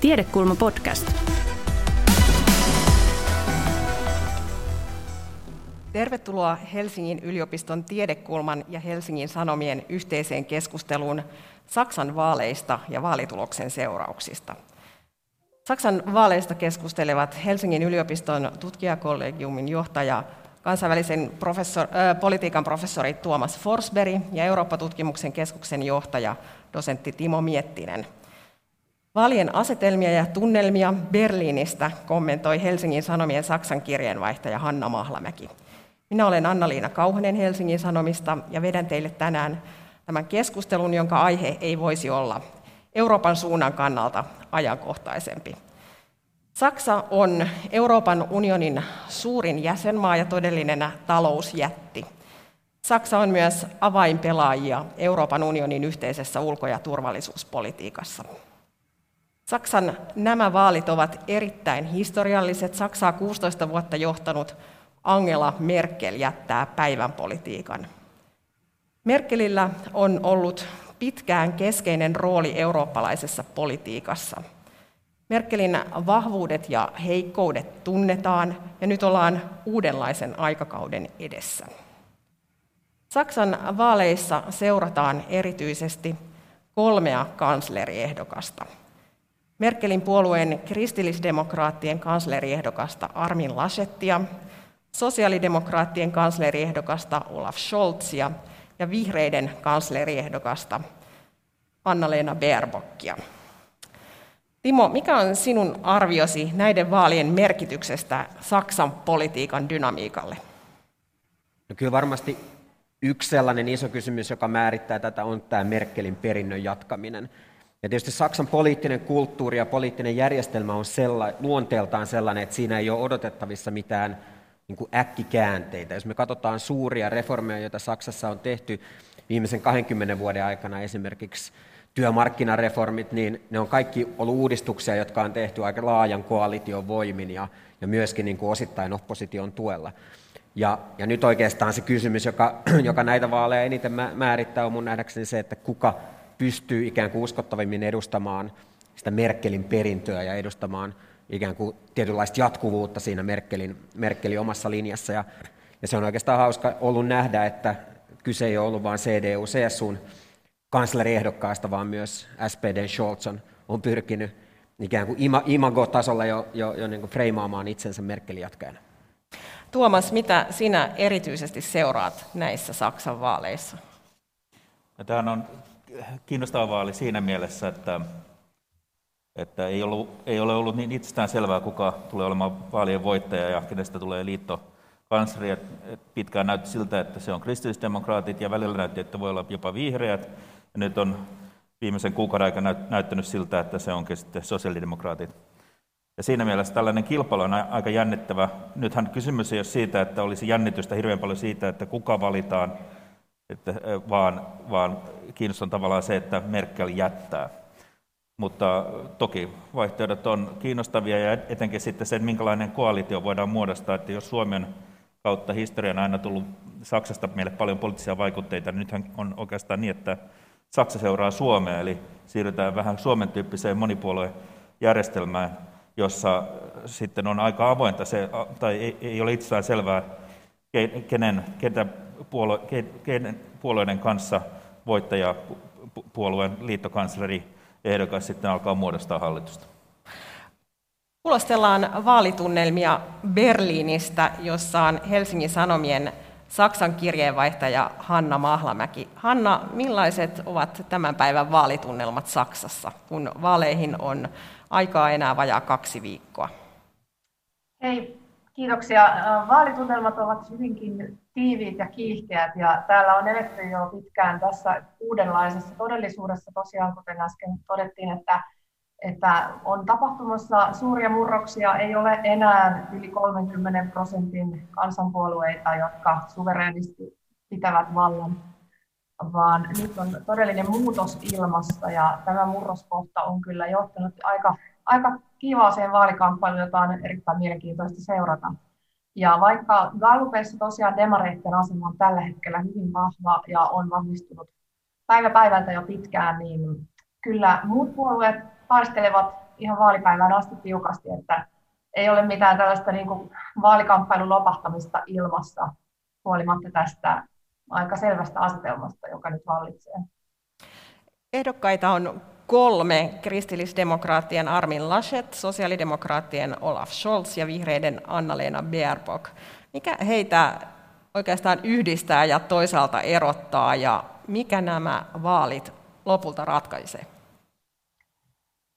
Tiedekulma podcast. Tervetuloa Helsingin yliopiston Tiedekulman ja Helsingin Sanomien yhteiseen keskusteluun Saksan vaaleista ja vaalituloksen seurauksista. Saksan vaaleista keskustelevat Helsingin yliopiston tutkijakollegiumin johtaja kansainvälisen professor, äh, politiikan professori Tuomas Forsberg ja Eurooppa-tutkimuksen keskuksen johtaja dosentti Timo Miettinen. Vaalien asetelmia ja tunnelmia Berliinistä kommentoi Helsingin Sanomien Saksan kirjeenvaihtaja Hanna Mahlamäki. Minä olen Anna-Liina Kauhanen Helsingin Sanomista ja vedän teille tänään tämän keskustelun, jonka aihe ei voisi olla Euroopan suunnan kannalta ajankohtaisempi. Saksa on Euroopan unionin suurin jäsenmaa ja todellinen talousjätti. Saksa on myös avainpelaajia Euroopan unionin yhteisessä ulko- ja turvallisuuspolitiikassa. Saksan nämä vaalit ovat erittäin historialliset. Saksaa 16 vuotta johtanut Angela Merkel jättää päivän politiikan. Merkelillä on ollut pitkään keskeinen rooli eurooppalaisessa politiikassa. Merkelin vahvuudet ja heikkoudet tunnetaan ja nyt ollaan uudenlaisen aikakauden edessä. Saksan vaaleissa seurataan erityisesti kolmea kansleriehdokasta. Merkelin puolueen kristillisdemokraattien kansleriehdokasta Armin Laschettia, sosiaalidemokraattien kansleriehdokasta Olaf Scholzia ja vihreiden kansleriehdokasta Anna-Leena. Timo, mikä on sinun arviosi näiden vaalien merkityksestä Saksan politiikan dynamiikalle? No kyllä varmasti yksi sellainen iso kysymys, joka määrittää tätä, on tämä Merkelin perinnön jatkaminen. Ja tietysti Saksan poliittinen kulttuuri ja poliittinen järjestelmä on sella, luonteeltaan sellainen, että siinä ei ole odotettavissa mitään niin kuin äkkikäänteitä. Jos me katsotaan suuria reformeja, joita Saksassa on tehty viimeisen 20 vuoden aikana, esimerkiksi työmarkkinareformit, niin ne on kaikki ollut uudistuksia, jotka on tehty aika laajan koalition voimin ja, ja myöskin niin kuin osittain opposition tuella. Ja, ja nyt oikeastaan se kysymys, joka, joka näitä vaaleja eniten määrittää, on mun nähdäkseni se, että kuka pystyy ikään kuin uskottavimmin edustamaan sitä Merkelin perintöä ja edustamaan ikään kuin tietynlaista jatkuvuutta siinä Merkelin, Merkelin omassa linjassa. Ja, ja se on oikeastaan hauska ollut nähdä, että kyse ei ole ollut vain CDU-CSUn kansleriehdokkaasta, vaan myös SPDn Scholz on, on pyrkinyt ikään kuin ima, imago-tasolla jo, jo, jo niin kuin freimaamaan itsensä Merkelin jatkajana. Tuomas, mitä sinä erityisesti seuraat näissä Saksan vaaleissa? No, Tämä on kiinnostava vaali siinä mielessä, että, että ei, ollut, ei ole ollut niin itsestään selvää, kuka tulee olemaan vaalien voittaja ja kenestä tulee liitto kansleri. Pitkään näytti siltä, että se on kristillisdemokraatit ja välillä näytti, että voi olla jopa vihreät. Ja nyt on viimeisen kuukauden aikana näyttänyt siltä, että se onkin sitten sosiaalidemokraatit. Ja siinä mielessä tällainen kilpailu on aika jännittävä. Nythän kysymys ei ole siitä, että olisi jännitystä hirveän paljon siitä, että kuka valitaan, että, vaan, vaan kiinnostaa tavallaan se, että Merkel jättää. Mutta toki vaihtoehdot on kiinnostavia ja etenkin sitten sen, minkälainen koalitio voidaan muodostaa, että jos Suomen kautta historian aina tullut Saksasta meille paljon poliittisia vaikutteita, niin nythän on oikeastaan niin, että Saksa seuraa Suomea, eli siirrytään vähän Suomen tyyppiseen monipuoluejärjestelmään, jossa sitten on aika avointa se, tai ei, ole itsestään selvää, kenen, ketä puolue, kenen puolueiden kanssa voittajapuolueen liittokansleri ehdokas sitten alkaa muodostaa hallitusta. Kuulostellaan vaalitunnelmia Berliinistä, jossa on Helsingin Sanomien Saksan kirjeenvaihtaja Hanna Mahlamäki. Hanna, millaiset ovat tämän päivän vaalitunnelmat Saksassa, kun vaaleihin on aikaa enää vajaa kaksi viikkoa? Hei, kiitoksia. Vaalitunnelmat ovat hyvinkin tiiviit ja kiihkeät ja täällä on eletty jo pitkään tässä uudenlaisessa todellisuudessa. Tosiaan, kuten äsken todettiin, että että on tapahtumassa suuria murroksia, ei ole enää yli 30 prosentin kansanpuolueita, jotka suvereenisti pitävät vallan, vaan nyt on todellinen muutos ilmassa ja tämä murroskohta on kyllä johtanut aika, aika kiivaaseen vaalikamppailuun, jota on erittäin mielenkiintoista seurata. Ja vaikka Gallupeissa tosiaan demareiden asema on tällä hetkellä hyvin vahva ja on vahvistunut päivä päivältä jo pitkään, niin kyllä muut puolueet taistelevat ihan vaalipäivään asti tiukasti, että ei ole mitään tällaista niin kuin vaalikamppailun lopahtamista ilmassa huolimatta tästä aika selvästä asetelmasta, joka nyt vallitsee. Ehdokkaita on kolme, kristillisdemokraattien Armin Laschet, sosiaalidemokraattien Olaf Scholz ja vihreiden Anna-Leena Baerbock. Mikä heitä oikeastaan yhdistää ja toisaalta erottaa ja mikä nämä vaalit lopulta ratkaisee?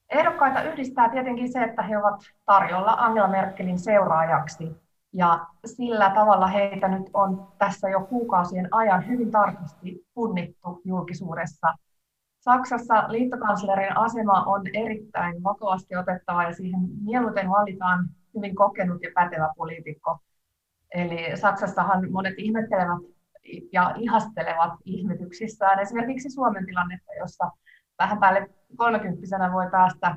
Ehdokkaita yhdistää tietenkin se, että he ovat tarjolla Angela Merkelin seuraajaksi. Ja sillä tavalla heitä nyt on tässä jo kuukausien ajan hyvin tarkasti punnittu julkisuudessa. Saksassa liittokanslerin asema on erittäin vakavasti otettava ja siihen mieluiten valitaan hyvin kokenut ja pätevä poliitikko. Eli Saksassahan monet ihmettelevät ja ihastelevat ihmetyksissään esimerkiksi Suomen tilannetta, jossa vähän päälle 30 voi päästä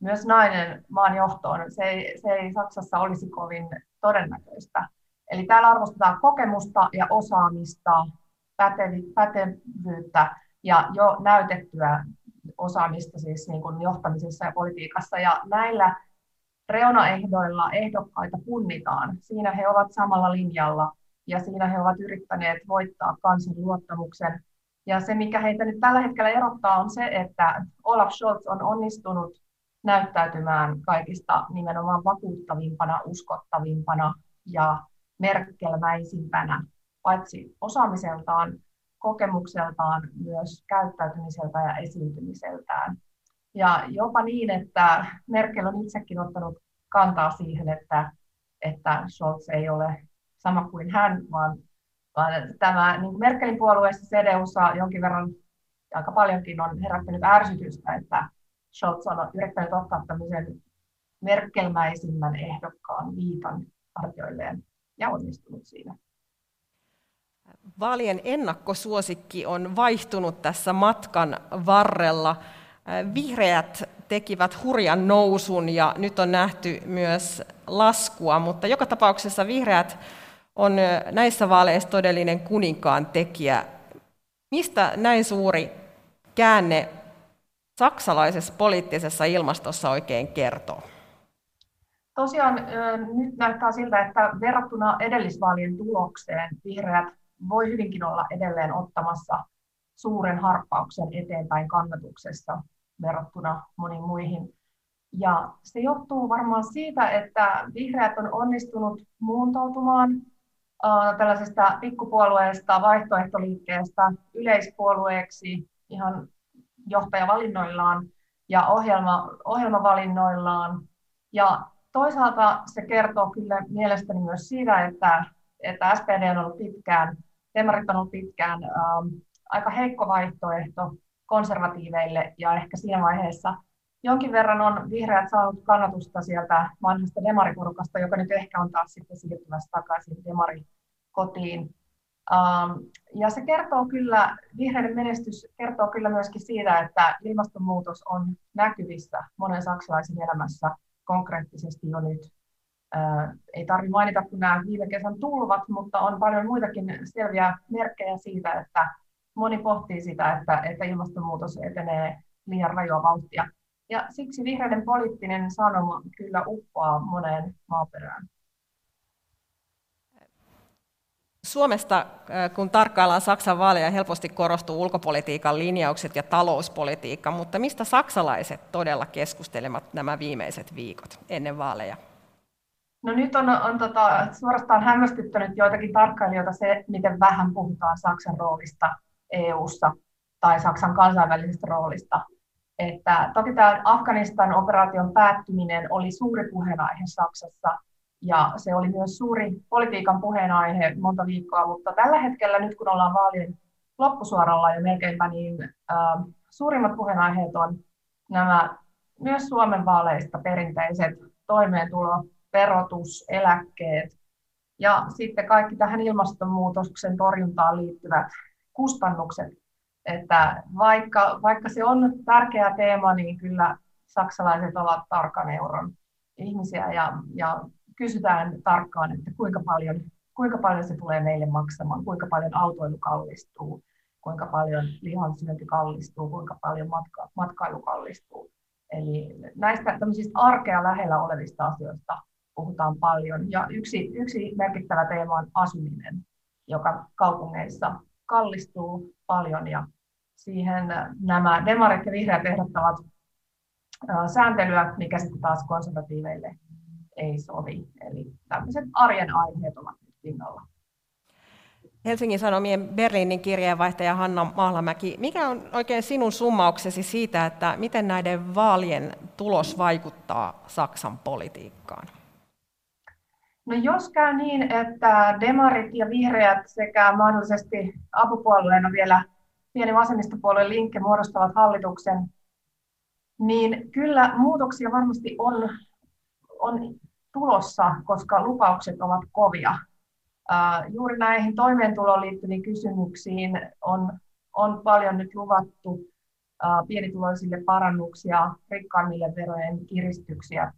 myös nainen maan johtoon. Se ei, se ei Saksassa olisi kovin todennäköistä. Eli täällä arvostetaan kokemusta ja osaamista, pätevyyttä ja jo näytettyä osaamista siis niin kuin johtamisessa ja politiikassa. Ja näillä reunaehdoilla ehdokkaita punnitaan. Siinä he ovat samalla linjalla ja siinä he ovat yrittäneet voittaa kansan luottamuksen. Ja se, mikä heitä nyt tällä hetkellä erottaa, on se, että Olaf Scholz on onnistunut näyttäytymään kaikista nimenomaan vakuuttavimpana, uskottavimpana ja merkkelmäisimpänä, paitsi osaamiseltaan, kokemukseltaan, myös käyttäytymiseltä ja esiintymiseltään. Ja jopa niin, että Merkel on itsekin ottanut kantaa siihen, että, että Scholz ei ole sama kuin hän, vaan, vaan tämä niin Merkelin puolueessa CDUssa jonkin verran aika paljonkin on herättänyt ärsytystä, että Scholz on yrittänyt ottaa tämmöisen merkelmäisimmän ehdokkaan viitan hartioilleen ja onnistunut siinä. Vaalien ennakkosuosikki on vaihtunut tässä matkan varrella. Vihreät tekivät hurjan nousun ja nyt on nähty myös laskua, mutta joka tapauksessa vihreät on näissä vaaleissa todellinen kuninkaan tekijä. Mistä näin suuri käänne saksalaisessa poliittisessa ilmastossa oikein kertoo? Tosiaan nyt näyttää siltä, että verrattuna edellisvaalien tulokseen vihreät voi hyvinkin olla edelleen ottamassa suuren harppauksen eteenpäin kannatuksessa verrattuna moniin muihin. Ja se johtuu varmaan siitä, että vihreät on onnistunut muuntautumaan äh, tällaisesta pikkupuolueesta, vaihtoehtoliikkeestä yleispuolueeksi ihan johtajavalinnoillaan ja ohjelma, ohjelmavalinnoillaan. Ja toisaalta se kertoo kyllä mielestäni myös siitä, että, että SPD on ollut pitkään, demarit on ollut pitkään ähm, aika heikko vaihtoehto konservatiiveille ja ehkä siinä vaiheessa jonkin verran on vihreät saanut kannatusta sieltä vanhasta demariporukasta, joka nyt ehkä on taas sitten siirtymässä takaisin demarikotiin. Um, ja se kertoo kyllä, vihreiden menestys kertoo kyllä myöskin siitä, että ilmastonmuutos on näkyvissä monen saksalaisen elämässä konkreettisesti jo nyt. Uh, ei tarvitse mainita kuin nämä viime kesän tulvat, mutta on paljon muitakin selviä merkkejä siitä, että moni pohtii sitä, että, että ilmastonmuutos etenee liian rajua vauhtia. Ja siksi vihreiden poliittinen sanoma kyllä uppoaa moneen maaperään. Suomesta, äh, kun tarkkaillaan Saksan vaaleja, helposti korostuu ulkopolitiikan linjaukset ja talouspolitiikka, mutta mistä saksalaiset todella keskustelevat nämä viimeiset viikot ennen vaaleja? No nyt on, on tota, suorastaan hämmästyttänyt joitakin tarkkailijoita se, miten vähän puhutaan Saksan roolista EU:ssa tai Saksan kansainvälisestä roolista. Että toki tämä Afganistan operaation päättyminen oli suuri puheenaihe Saksassa ja se oli myös suuri politiikan puheenaihe monta viikkoa, mutta tällä hetkellä nyt kun ollaan vaalien loppusuoralla ja melkeinpä, niin äh, suurimmat puheenaiheet on nämä myös Suomen vaaleista perinteiset toimeentulo, verotus, eläkkeet ja sitten kaikki tähän ilmastonmuutoksen torjuntaan liittyvät kustannukset. Että vaikka, vaikka se on tärkeä teema, niin kyllä saksalaiset ovat tarkan euron ihmisiä ja, ja kysytään tarkkaan, että kuinka paljon, kuinka paljon se tulee meille maksamaan, kuinka paljon autoilu kallistuu, kuinka paljon lihansyönti kallistuu, kuinka paljon matka, matkailu kallistuu. Eli näistä tämmöisistä arkea lähellä olevista asioista puhutaan paljon. Ja yksi, yksi merkittävä teema on asuminen, joka kaupungeissa kallistuu paljon ja siihen nämä demarit ja vihreät ehdottavat sääntelyä, mikä sitten taas konservatiiveille ei sovi. Eli tämmöiset arjen aiheet ovat nyt pinnalla. Helsingin Sanomien Berliinin kirjeenvaihtaja Hanna Mahlamäki, mikä on oikein sinun summauksesi siitä, että miten näiden vaalien tulos vaikuttaa Saksan politiikkaan? No jos käy niin, että demarit ja vihreät sekä mahdollisesti apupuolueena vielä pieni vasemmistopuolueen linkki muodostavat hallituksen, niin kyllä muutoksia varmasti on, on tulossa, koska lupaukset ovat kovia. Juuri näihin toimeentuloon liittyviin kysymyksiin on, on paljon nyt luvattu pienituloisille parannuksia, rikkaimmille verojen kiristyksiä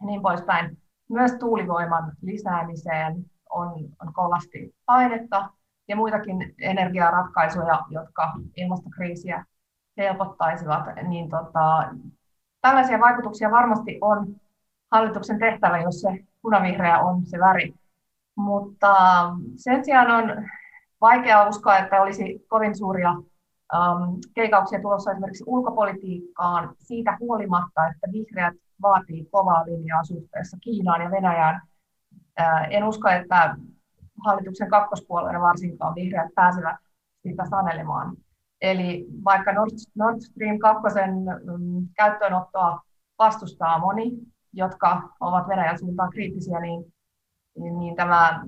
ja niin poispäin. Myös tuulivoiman lisäämiseen on, on kovasti painetta ja muitakin energiaratkaisuja, jotka ilmastokriisiä helpottaisivat, niin tota, tällaisia vaikutuksia varmasti on hallituksen tehtävä, jos se punavihreä on se väri. Mutta sen sijaan on vaikea uskoa, että olisi kovin suuria um, keikauksia tulossa esimerkiksi ulkopolitiikkaan siitä huolimatta, että vihreät vaatii kovaa linjaa suhteessa Kiinaan ja Venäjään. En usko, että hallituksen kakkospuolueena varsinkaan vihreät pääsevät sitä sanelemaan. Eli vaikka Nord Stream 2 mm, käyttöönottoa vastustaa moni, jotka ovat Venäjän suuntaan kriittisiä, niin, niin, niin tämä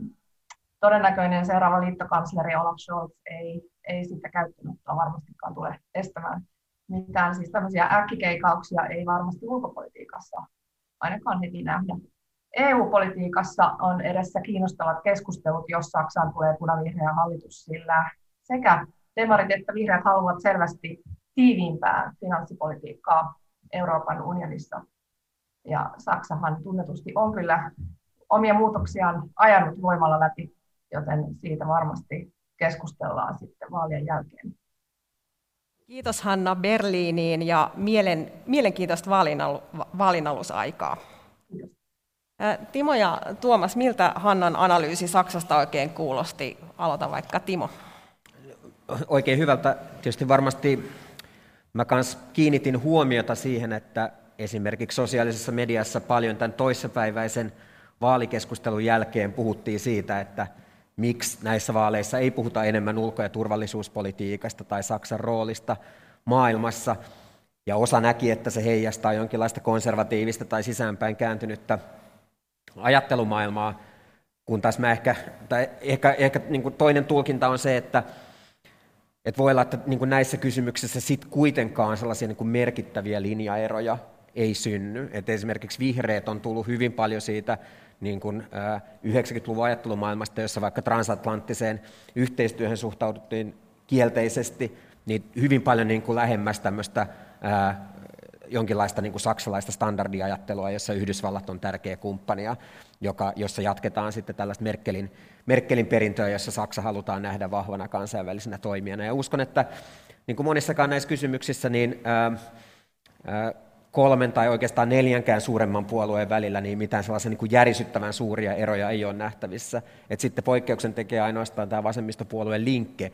todennäköinen seuraava liittokansleri Olaf Scholz ei, ei sitä käyttöönottoa varmastikaan tule estämään. Mitään siis tämmöisiä äkkikeikauksia ei varmasti ulkopolitiikassa ainakaan heti nähdä. EU-politiikassa on edessä kiinnostavat keskustelut, jos Saksaan tulee punavihreä hallitus, sillä sekä demarit että vihreät haluavat selvästi tiiviimpää finanssipolitiikkaa Euroopan unionissa. Ja Saksahan tunnetusti on kyllä omia muutoksiaan ajanut voimalla läpi, joten siitä varmasti keskustellaan sitten vaalien jälkeen. Kiitos Hanna Berliiniin ja mielen, mielenkiintoista vaalinalusaikaa. Timo ja Tuomas, miltä Hannan analyysi Saksasta oikein kuulosti? Aloita vaikka Timo. Oikein hyvältä. Tietysti varmasti mä kans kiinnitin huomiota siihen, että esimerkiksi sosiaalisessa mediassa paljon tämän toissapäiväisen vaalikeskustelun jälkeen puhuttiin siitä, että miksi näissä vaaleissa ei puhuta enemmän ulko- ja turvallisuuspolitiikasta tai Saksan roolista maailmassa. Ja osa näki, että se heijastaa jonkinlaista konservatiivista tai sisäänpäin kääntynyttä ajattelumaailmaa, kun taas mä ehkä, tai ehkä, ehkä niin toinen tulkinta on se, että, että voi olla, että niin näissä kysymyksissä sit kuitenkaan sellaisia niin merkittäviä linjaeroja ei synny. Et esimerkiksi vihreät on tullut hyvin paljon siitä niin kuin, 90-luvun ajattelumaailmasta, jossa vaikka transatlanttiseen yhteistyöhön suhtauduttiin kielteisesti, niin hyvin paljon niin kuin lähemmäs tämmöistä jonkinlaista niin kuin saksalaista standardiajattelua, jossa Yhdysvallat on tärkeä kumppani, joka, jossa jatketaan sitten tällaista Merkelin, Merkelin perintöä, jossa Saksa halutaan nähdä vahvana kansainvälisenä toimijana. Ja uskon, että niin kuin monissakaan näissä kysymyksissä, niin ää, ää, kolmen tai oikeastaan neljänkään suuremman puolueen välillä niin mitään sellaisia niin kuin järisyttävän suuria eroja ei ole nähtävissä. Et sitten poikkeuksen tekee ainoastaan tämä vasemmistopuolueen linkke,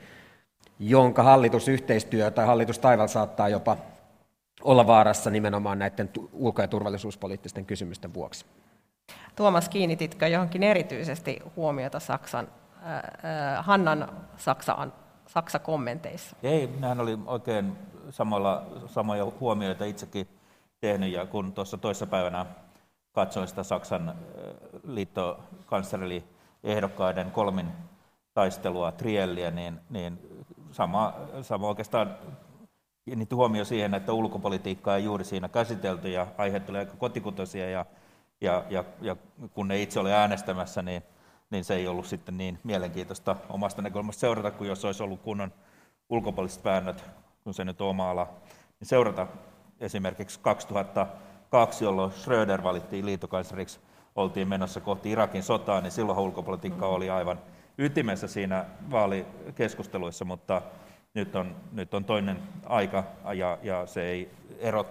jonka hallitusyhteistyö tai hallitustaival saattaa jopa olla vaarassa nimenomaan näiden ulko- ja turvallisuuspoliittisten kysymysten vuoksi. Tuomas, kiinnititkö johonkin erityisesti huomiota Saksan, äh, Hannan Saksaan, Saksa-kommenteissa? Ei, nehän oli oikein samalla, samoja huomioita itsekin tehnyt, ja kun tuossa toissapäivänä katsoin sitä Saksan liittokanslerili ehdokkaiden kolmin taistelua Trielliä, niin, niin sama, sama oikeastaan kiinnitti huomio siihen, että ulkopolitiikkaa ei juuri siinä käsitelty ja aiheet tulee aika kotikutoisia ja, ja, ja, ja kun ne itse ole äänestämässä, niin, niin se ei ollut sitten niin mielenkiintoista omasta näkökulmasta seurata, kuin jos olisi ollut kunnon ulkopoliittiset väännöt, kun se nyt on oma ala, niin seurata esimerkiksi 2002, jolloin Schröder valittiin liittokansleriksi, oltiin menossa kohti Irakin sotaa, niin silloin ulkopolitiikka oli aivan ytimessä siinä vaalikeskusteluissa, mutta nyt on, nyt on toinen aika ja, ja se ei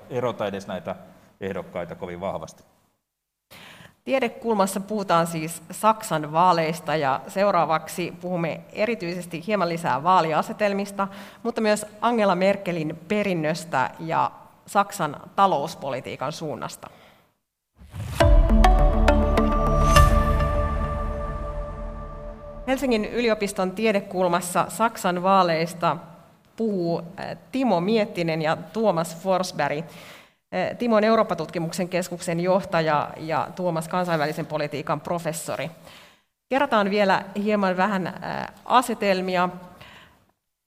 erota edes näitä ehdokkaita kovin vahvasti. Tiedekulmassa puhutaan siis Saksan vaaleista ja seuraavaksi puhumme erityisesti hieman lisää vaaliasetelmista, mutta myös Angela Merkelin perinnöstä ja Saksan talouspolitiikan suunnasta. Helsingin yliopiston tiedekulmassa Saksan vaaleista puhuu eh, Timo Miettinen ja Tuomas Forsberg. Eh, Timo on Eurooppa-tutkimuksen keskuksen johtaja ja Tuomas kansainvälisen politiikan professori. Kerrataan vielä hieman vähän eh, asetelmia.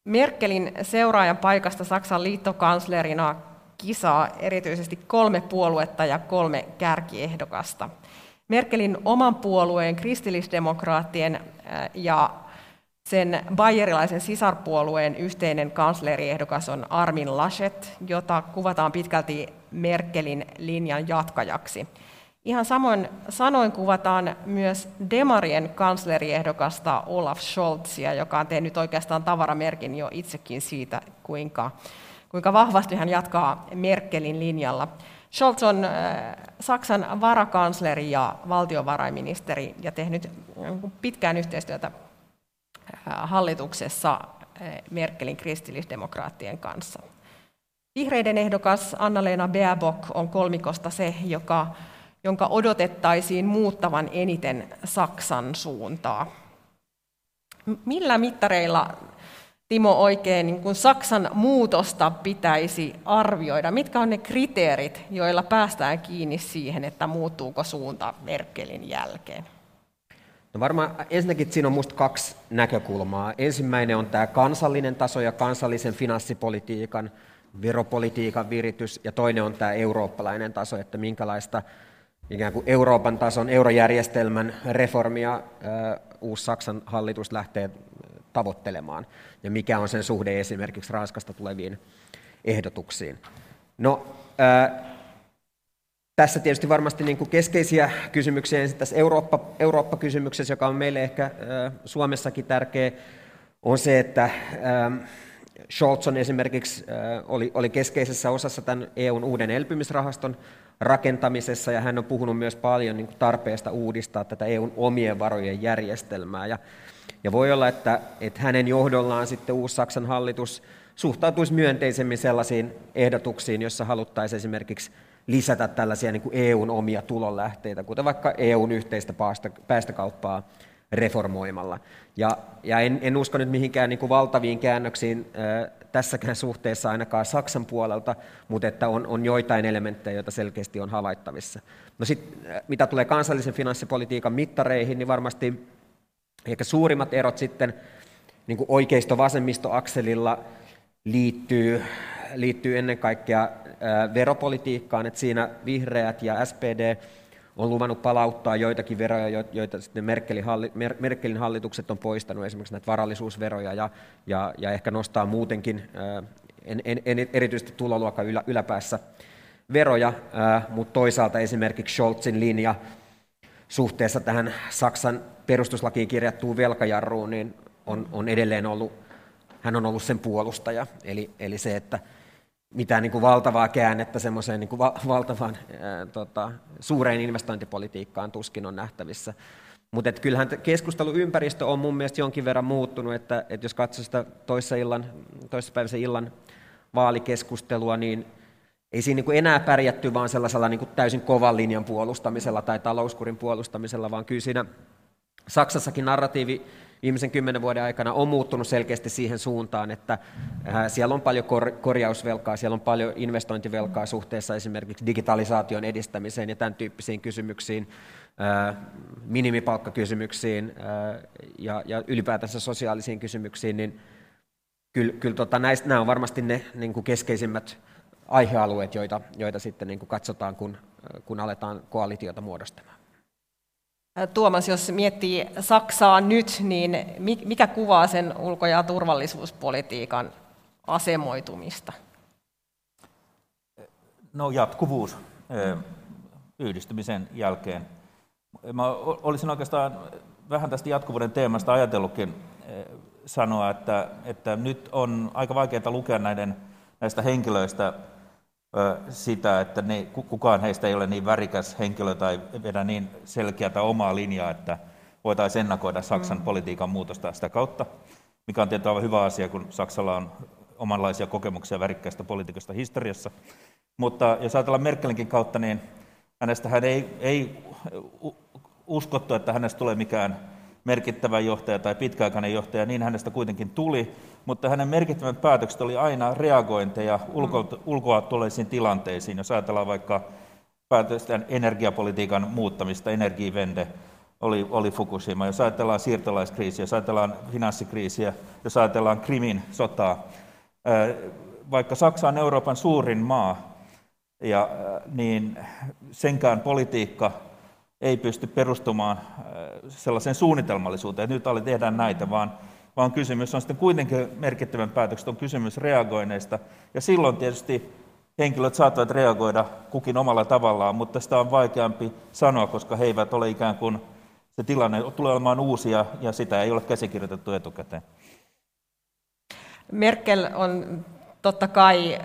Merkelin seuraajan paikasta Saksan liittokanslerina kisaa erityisesti kolme puoluetta ja kolme kärkiehdokasta. Merkelin oman puolueen, kristillisdemokraattien ja sen bayerilaisen sisarpuolueen yhteinen kansleriehdokas on Armin Laschet, jota kuvataan pitkälti Merkelin linjan jatkajaksi. Ihan samoin sanoin kuvataan myös Demarien kansleriehdokasta Olaf Scholzia, joka on tehnyt oikeastaan tavaramerkin jo itsekin siitä, kuinka, kuinka vahvasti hän jatkaa Merkelin linjalla. Scholz on äh, Saksan varakansleri ja valtiovarainministeri ja tehnyt pitkään yhteistyötä hallituksessa Merkelin kristillisdemokraattien kanssa. Vihreiden ehdokas Anna-Leena Baerbock on kolmikosta se, joka, jonka odotettaisiin muuttavan eniten Saksan suuntaa. Millä mittareilla Timo oikein niin kuin Saksan muutosta pitäisi arvioida? Mitkä on ne kriteerit, joilla päästään kiinni siihen, että muuttuuko suunta Merkelin jälkeen? No varmaan ensinnäkin siinä on minusta kaksi näkökulmaa. Ensimmäinen on tämä kansallinen taso ja kansallisen finanssipolitiikan, veropolitiikan viritys, ja toinen on tämä eurooppalainen taso, että minkälaista ikään kuin Euroopan tason eurojärjestelmän reformia uusi Saksan hallitus lähtee tavoittelemaan, ja mikä on sen suhde esimerkiksi Ranskasta tuleviin ehdotuksiin. No, tässä tietysti varmasti niin kuin keskeisiä kysymyksiä ensin tässä Eurooppa, Eurooppa-kysymyksessä, joka on meille ehkä äh, Suomessakin tärkeä, on se, että äh, Scholz on esimerkiksi oli, oli keskeisessä osassa tämän EUn uuden elpymisrahaston rakentamisessa, ja hän on puhunut myös paljon niin kuin tarpeesta uudistaa tätä EUn omien varojen järjestelmää. Ja, ja voi olla, että, että hänen johdollaan sitten uusi Saksan hallitus suhtautuisi myönteisemmin sellaisiin ehdotuksiin, jossa haluttaisiin esimerkiksi lisätä tällaisia niin kuin EUn omia tulonlähteitä, kuten vaikka EUn yhteistä päästökauppaa reformoimalla. Ja, ja en, en usko nyt mihinkään niin kuin valtaviin käännöksiin äh, tässäkään suhteessa ainakaan Saksan puolelta, mutta että on, on joitain elementtejä, joita selkeästi on havaittavissa. No sit, mitä tulee kansallisen finanssipolitiikan mittareihin, niin varmasti ehkä suurimmat erot sitten niin kuin oikeisto-vasemmisto-akselilla liittyy, liittyy ennen kaikkea veropolitiikkaan, että siinä vihreät ja SPD on luvannut palauttaa joitakin veroja, joita sitten Merkelin hallitukset on poistanut, esimerkiksi näitä varallisuusveroja, ja, ja, ja ehkä nostaa muutenkin, en, en, en, erityisesti tuloluokan ylä, yläpäässä veroja, mutta toisaalta esimerkiksi Scholzin linja suhteessa tähän Saksan perustuslakiin kirjattuun velkajarruun, niin on, on edelleen ollut, hän on ollut sen puolustaja, eli, eli se, että mitään niin kuin valtavaa käännettä semmoiseen niin va- valtavaan ää, tota, suureen investointipolitiikkaan tuskin on nähtävissä. Mutta kyllähän keskusteluympäristö on mun mielestä jonkin verran muuttunut, että, että jos katsoo sitä toissa illan, toissapäiväisen illan vaalikeskustelua, niin ei siinä niin enää pärjätty vaan sellaisella niin täysin kovan linjan puolustamisella tai talouskurin puolustamisella, vaan kyllä siinä Saksassakin narratiivi viimeisen kymmenen vuoden aikana on muuttunut selkeästi siihen suuntaan, että siellä on paljon korjausvelkaa, siellä on paljon investointivelkaa suhteessa esimerkiksi digitalisaation edistämiseen ja tämän tyyppisiin kysymyksiin, minimipalkkakysymyksiin ja, ja ylipäätänsä sosiaalisiin kysymyksiin, niin kyllä, kyllä tota, näistä, nämä on varmasti ne niin kuin keskeisimmät aihealueet, joita, joita sitten niin kuin katsotaan, kun, kun aletaan koalitiota muodostamaan. Tuomas, jos miettii Saksaa nyt, niin mikä kuvaa sen ulko- ja turvallisuuspolitiikan asemoitumista? No jatkuvuus yhdistymisen jälkeen. Mä olisin oikeastaan vähän tästä jatkuvuuden teemasta ajatellutkin sanoa, että, että nyt on aika vaikeaa lukea näiden, näistä henkilöistä sitä, että ne, kukaan heistä ei ole niin värikäs henkilö tai vedä niin selkeätä omaa linjaa, että voitaisiin ennakoida Saksan mm. politiikan muutosta sitä kautta, mikä on tietysti hyvä asia, kun Saksalla on omanlaisia kokemuksia värikkäistä politiikasta historiassa. Mutta jos ajatellaan Merkelinkin kautta, niin hänestähän ei, ei uskottu, että hänestä tulee mikään merkittävä johtaja tai pitkäaikainen johtaja, niin hänestä kuitenkin tuli, mutta hänen merkittävät päätökset oli aina reagointeja ulko, ulkoa tulleisiin tilanteisiin. Jos ajatellaan vaikka päätösten energiapolitiikan muuttamista, energiivende, oli, oli Fukushima. Jos ajatellaan siirtolaiskriisiä, jos ajatellaan finanssikriisiä, jos ajatellaan Krimin sotaa, vaikka Saksa on Euroopan suurin maa, ja, niin senkään politiikka ei pysty perustumaan sellaiseen suunnitelmallisuuteen, että nyt alle tehdään näitä, vaan, vaan kysymys on sitten kuitenkin merkittävän päätökset, on kysymys reagoineista. Ja silloin tietysti henkilöt saattavat reagoida kukin omalla tavallaan, mutta sitä on vaikeampi sanoa, koska he eivät ole ikään kuin, se tilanne tulee olemaan uusia ja sitä ei ole käsikirjoitettu etukäteen. Merkel on totta kai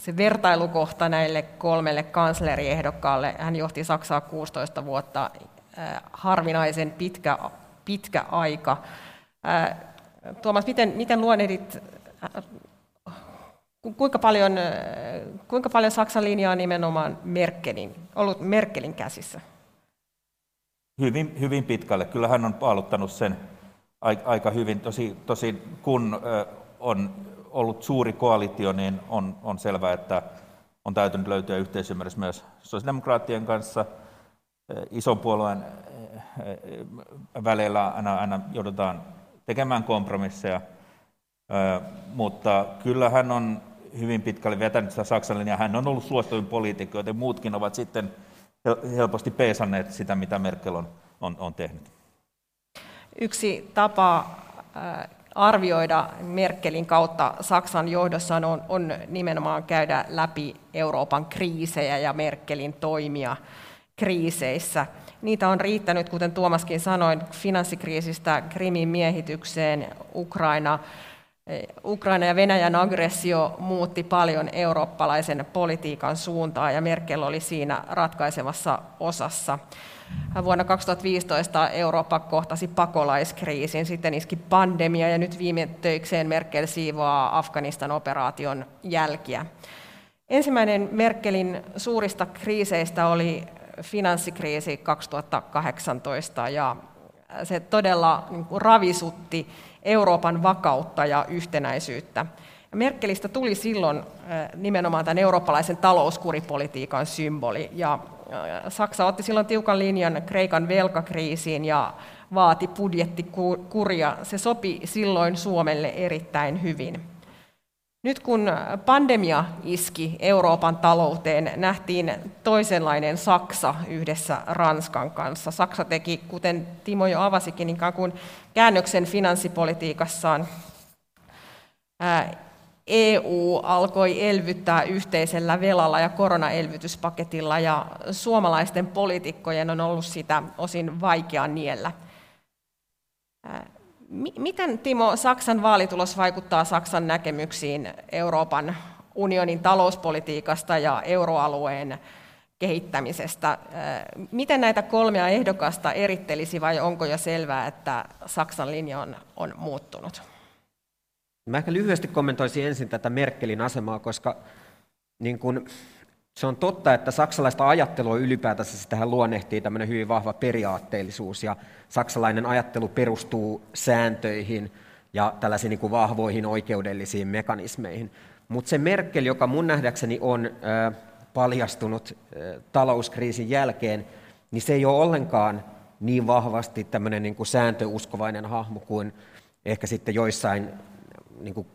se vertailukohta näille kolmelle kansleriehdokkaille. Hän johti Saksaa 16 vuotta, äh, harvinaisen pitkä, pitkä aika. Äh, Tuomas, miten, miten luonnehdit, äh, kuinka paljon, kuinka paljon Saksan linja on nimenomaan Merkelin, ollut Merkelin käsissä? Hyvin, hyvin pitkälle. Kyllä hän on paaluttanut sen aika hyvin. Tosi, tosi kun on ollut suuri koalitio, niin on, on selvää, että on täytynyt löytyä yhteisymmärrys myös sosiaalidemokraattien kanssa. Ison puolueen välillä aina, aina joudutaan tekemään kompromisseja, mutta kyllä hän on hyvin pitkälle vetänyt sitä Saksan linjaa. Hän on ollut suosituin poliitikko, joten muutkin ovat sitten helposti peisanneet sitä, mitä Merkel on, on, on tehnyt. Yksi tapa arvioida Merkelin kautta Saksan johdossa on, on nimenomaan käydä läpi Euroopan kriisejä ja Merkelin toimia kriiseissä. Niitä on riittänyt, kuten Tuomaskin sanoi, finanssikriisistä Krimin miehitykseen, Ukraina, Ukraina ja Venäjän aggressio muutti paljon eurooppalaisen politiikan suuntaa ja Merkel oli siinä ratkaisevassa osassa. Vuonna 2015 Eurooppa kohtasi pakolaiskriisin, sitten iski pandemia ja nyt viime töikseen Merkel siivoaa Afganistan operaation jälkiä. Ensimmäinen Merkelin suurista kriiseistä oli finanssikriisi 2018 ja se todella niin ravisutti Euroopan vakautta ja yhtenäisyyttä. Merkelistä tuli silloin nimenomaan tämän eurooppalaisen talouskuripolitiikan symboli ja Saksa otti silloin tiukan linjan Kreikan velkakriisiin ja vaati budjettikuria. Se sopi silloin Suomelle erittäin hyvin. Nyt kun pandemia iski Euroopan talouteen, nähtiin toisenlainen Saksa yhdessä Ranskan kanssa. Saksa teki, kuten Timo jo avasikin, ikään kuin käännöksen finanssipolitiikassaan EU alkoi elvyttää yhteisellä velalla ja koronaelvytyspaketilla ja suomalaisten poliitikkojen on ollut sitä osin vaikea niellä. Miten Timo Saksan vaalitulos vaikuttaa Saksan näkemyksiin Euroopan unionin talouspolitiikasta ja euroalueen kehittämisestä? Miten näitä kolmea ehdokasta erittelisi vai onko jo selvää, että Saksan linja on, on muuttunut? Mä ehkä lyhyesti kommentoisin ensin tätä Merkelin asemaa, koska niin kun, se on totta, että saksalaista ajattelua ylipäätänsä sitähän luonnehtii tämmöinen hyvin vahva periaatteellisuus, ja saksalainen ajattelu perustuu sääntöihin ja tällaisiin niin vahvoihin oikeudellisiin mekanismeihin. Mutta se Merkel, joka mun nähdäkseni on paljastunut talouskriisin jälkeen, niin se ei ole ollenkaan niin vahvasti tämmöinen niin kuin sääntöuskovainen hahmo kuin ehkä sitten joissain niin kuin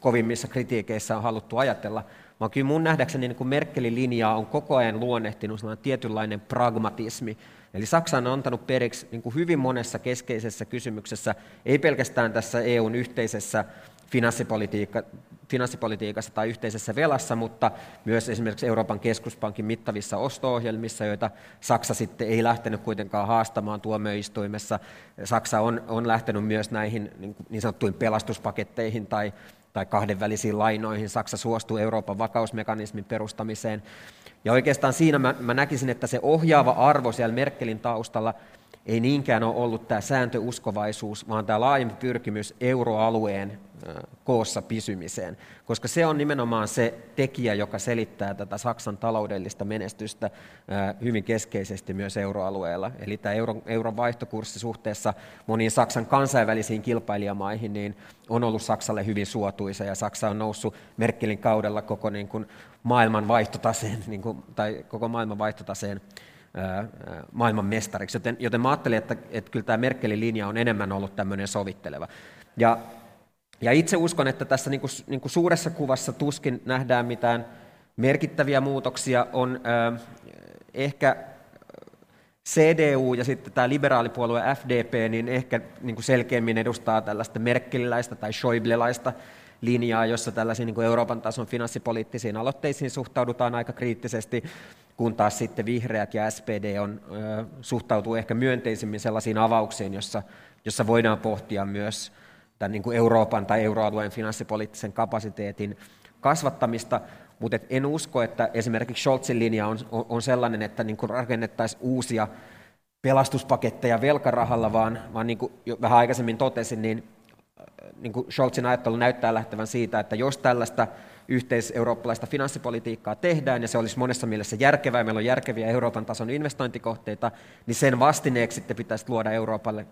kovimmissa kritiikeissä on haluttu ajatella, vaan kyllä mun nähdäkseni niin kuin Merkelin linjaa on koko ajan luonnehtinut tietynlainen pragmatismi. Eli Saksa on antanut periksi niin kuin hyvin monessa keskeisessä kysymyksessä, ei pelkästään tässä EUn yhteisessä finanssipolitiikka, finanssipolitiikassa tai yhteisessä velassa, mutta myös esimerkiksi Euroopan keskuspankin mittavissa osto-ohjelmissa, joita Saksa sitten ei lähtenyt kuitenkaan haastamaan tuomioistuimessa. Saksa on, on lähtenyt myös näihin niin, niin sanottuihin pelastuspaketteihin tai, tai kahdenvälisiin lainoihin. Saksa suostuu Euroopan vakausmekanismin perustamiseen. Ja oikeastaan siinä mä, mä näkisin, että se ohjaava arvo siellä Merkelin taustalla – ei niinkään ole ollut tämä sääntöuskovaisuus, vaan tämä laajempi pyrkimys euroalueen koossa pysymiseen, koska se on nimenomaan se tekijä, joka selittää tätä Saksan taloudellista menestystä hyvin keskeisesti myös euroalueella. Eli tämä euron, euron vaihtokurssi suhteessa moniin Saksan kansainvälisiin kilpailijamaihin niin on ollut Saksalle hyvin suotuisa, ja Saksa on noussut Merkelin kaudella koko niin kuin maailman vaihtotaseen, niin kuin, tai koko maailman vaihtotaseen maailman mestariksi. Joten, joten mä ajattelin, että, että kyllä tämä Merkelin linja on enemmän ollut tämmöinen sovitteleva. Ja, ja itse uskon, että tässä niin kuin, niin kuin suuressa kuvassa tuskin nähdään mitään merkittäviä muutoksia. On äh, ehkä CDU ja sitten tämä liberaalipuolue FDP, niin ehkä niin kuin selkeämmin edustaa tällaista merkeliläistä tai Schäublelaista linjaa, jossa tällaisiin niin kuin Euroopan tason finanssipoliittisiin aloitteisiin suhtaudutaan aika kriittisesti kun taas sitten vihreät ja SPD on, suhtautuu ehkä myönteisemmin sellaisiin avauksiin, jossa, jossa voidaan pohtia myös tämän niin kuin Euroopan tai euroalueen finanssipoliittisen kapasiteetin kasvattamista, mutta en usko, että esimerkiksi Scholzin linja on, on sellainen, että niin kuin rakennettaisiin uusia pelastuspaketteja velkarahalla, vaan, vaan niin kuin jo vähän aikaisemmin totesin, niin, niin kuin Scholzin ajattelu näyttää lähtevän siitä, että jos tällaista yhteiseurooppalaista finanssipolitiikkaa tehdään, ja se olisi monessa mielessä järkevää, meillä on järkeviä Euroopan tason investointikohteita, niin sen vastineeksi sitten pitäisi luoda Euroopalle,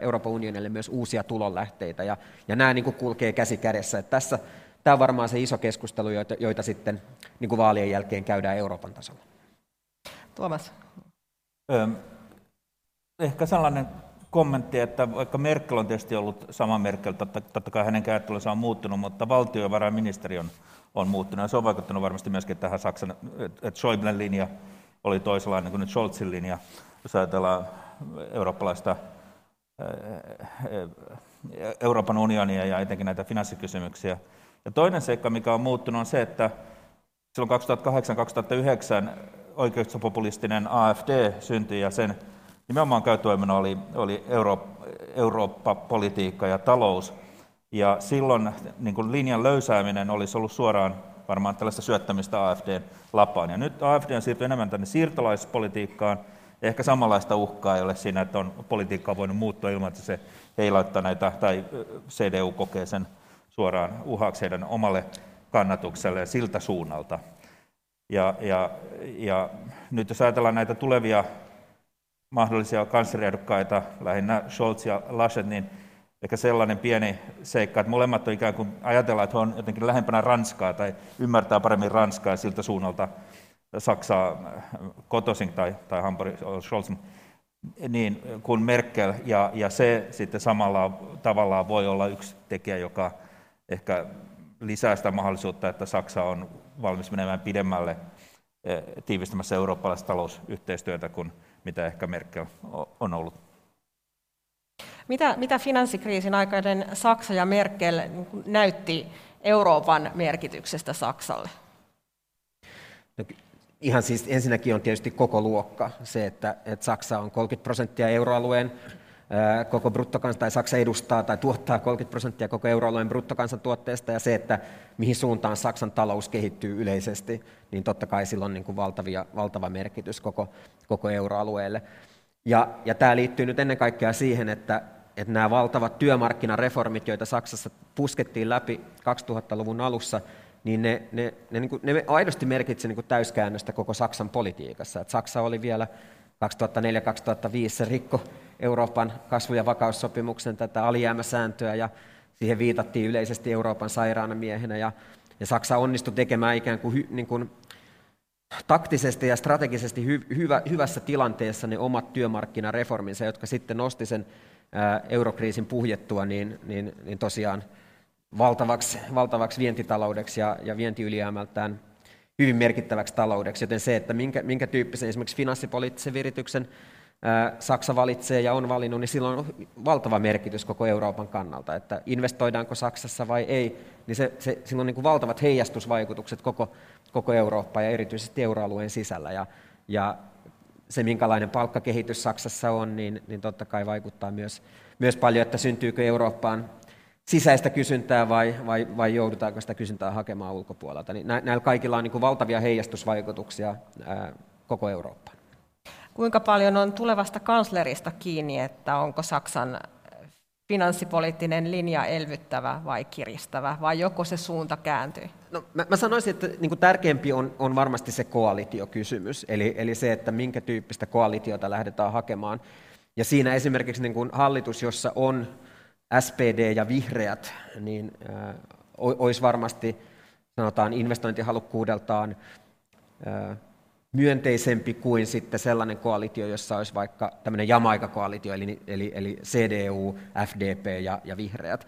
Euroopan unionille myös uusia tulonlähteitä, ja, ja nämä niin kuin kulkee käsi kädessä. Että tässä, tämä on varmaan se iso keskustelu, joita, joita sitten niin kuin vaalien jälkeen käydään Euroopan tasolla. Tuomas. ehkä sellainen kommentti, että vaikka Merkel on tietysti ollut sama Merkel, totta, kai hänen ajattelunsa on muuttunut, mutta valtiovarainministeri on, on muuttunut, ja se on vaikuttanut varmasti myöskin tähän Saksan, että Schäublen linja oli toisenlainen kuin nyt Scholzin linja, jos ajatellaan eurooppalaista Euroopan unionia ja etenkin näitä finanssikysymyksiä. Ja toinen seikka, mikä on muuttunut, on se, että silloin 2008-2009 oikeistopopulistinen AFD syntyi ja sen nimenomaan käyttöimena oli, oli Euro, Eurooppa-politiikka ja talous. Ja silloin niin kuin linjan löysääminen olisi ollut suoraan varmaan tällaista syöttämistä AFDn lapaan. Ja nyt AFD on siirtynyt enemmän tänne siirtolaispolitiikkaan. Ehkä samanlaista uhkaa ei ole siinä, että on politiikkaa voinut muuttua ilman, että se heilauttaa näitä, tai CDU kokee sen suoraan uhaksi heidän omalle kannatukselle siltä suunnalta. Ja, ja, ja nyt jos ajatellaan näitä tulevia mahdollisia kansleriedokkaita, lähinnä Scholz ja Laschet, niin ehkä sellainen pieni seikka, että molemmat on ikään kuin ajatellaan, että he on jotenkin lähempänä Ranskaa tai ymmärtää paremmin Ranskaa siltä suunnalta. Saksaa kotosin tai, tai Hamburg, Scholz, niin kuin Merkel, ja, ja se sitten samalla tavallaan voi olla yksi tekijä, joka ehkä lisää sitä mahdollisuutta, että Saksa on valmis menemään pidemmälle eh, tiivistämässä eurooppalaista talousyhteistyötä kuin mitä ehkä Merkel on ollut. Mitä, mitä finanssikriisin aikainen Saksa ja Merkel näytti Euroopan merkityksestä Saksalle? No, ihan siis ensinnäkin on tietysti koko luokka se, että, että Saksa on 30 prosenttia euroalueen koko bruttokans, tai Saksa edustaa tai tuottaa 30 prosenttia koko euroalueen bruttokansantuotteesta, ja se, että mihin suuntaan Saksan talous kehittyy yleisesti, niin totta kai sillä on niin kuin valtavia, valtava merkitys koko, koko euroalueelle. Ja, ja tämä liittyy nyt ennen kaikkea siihen, että, että nämä valtavat työmarkkinareformit, joita Saksassa puskettiin läpi 2000-luvun alussa, niin ne, ne, ne, niin kuin, ne aidosti merkitsevät niin täyskäännöstä koko Saksan politiikassa. Et Saksa oli vielä 2004-2005 se rikko Euroopan kasvu- ja vakaussopimuksen tätä alijäämäsääntöä ja siihen viitattiin yleisesti Euroopan sairaana miehenä ja, ja Saksa onnistui tekemään ikään kuin, hy, niin kuin taktisesti ja strategisesti hy, hyvä, hyvässä tilanteessa ne omat työmarkkinareforminsa, jotka sitten nosti sen ää, eurokriisin puhjettua, niin, niin, niin tosiaan valtavaksi, valtavaksi vientitaloudeksi ja, ja vientiylijäämältään hyvin merkittäväksi taloudeksi, joten se, että minkä, minkä tyyppisen esimerkiksi finanssipoliittisen virityksen Saksa valitsee ja on valinnut, niin silloin on valtava merkitys koko Euroopan kannalta, että investoidaanko Saksassa vai ei, niin se, se, sillä on niin kuin valtavat heijastusvaikutukset koko, koko Eurooppaan ja erityisesti euroalueen sisällä. Ja, ja se, minkälainen palkkakehitys Saksassa on, niin, niin totta kai vaikuttaa myös, myös paljon, että syntyykö Eurooppaan sisäistä kysyntää vai, vai, vai joudutaanko sitä kysyntää hakemaan ulkopuolelta. Niin näillä kaikilla on niin kuin valtavia heijastusvaikutuksia ää, koko Eurooppaan. Kuinka paljon on tulevasta kanslerista kiinni, että onko Saksan finanssipoliittinen linja elvyttävä vai kiristävä, vai joko se suunta kääntyy? No, mä, mä sanoisin, että niin kuin tärkeämpi on, on varmasti se koalitiokysymys, eli, eli se, että minkä tyyppistä koalitiota lähdetään hakemaan. Ja siinä esimerkiksi niin kuin hallitus, jossa on SPD ja vihreät, niin olisi varmasti sanotaan investointihalukkuudeltaan myönteisempi kuin sitten sellainen koalitio, jossa olisi vaikka tämmöinen Jamaika-koalitio, eli, eli, eli CDU, FDP ja, ja vihreät.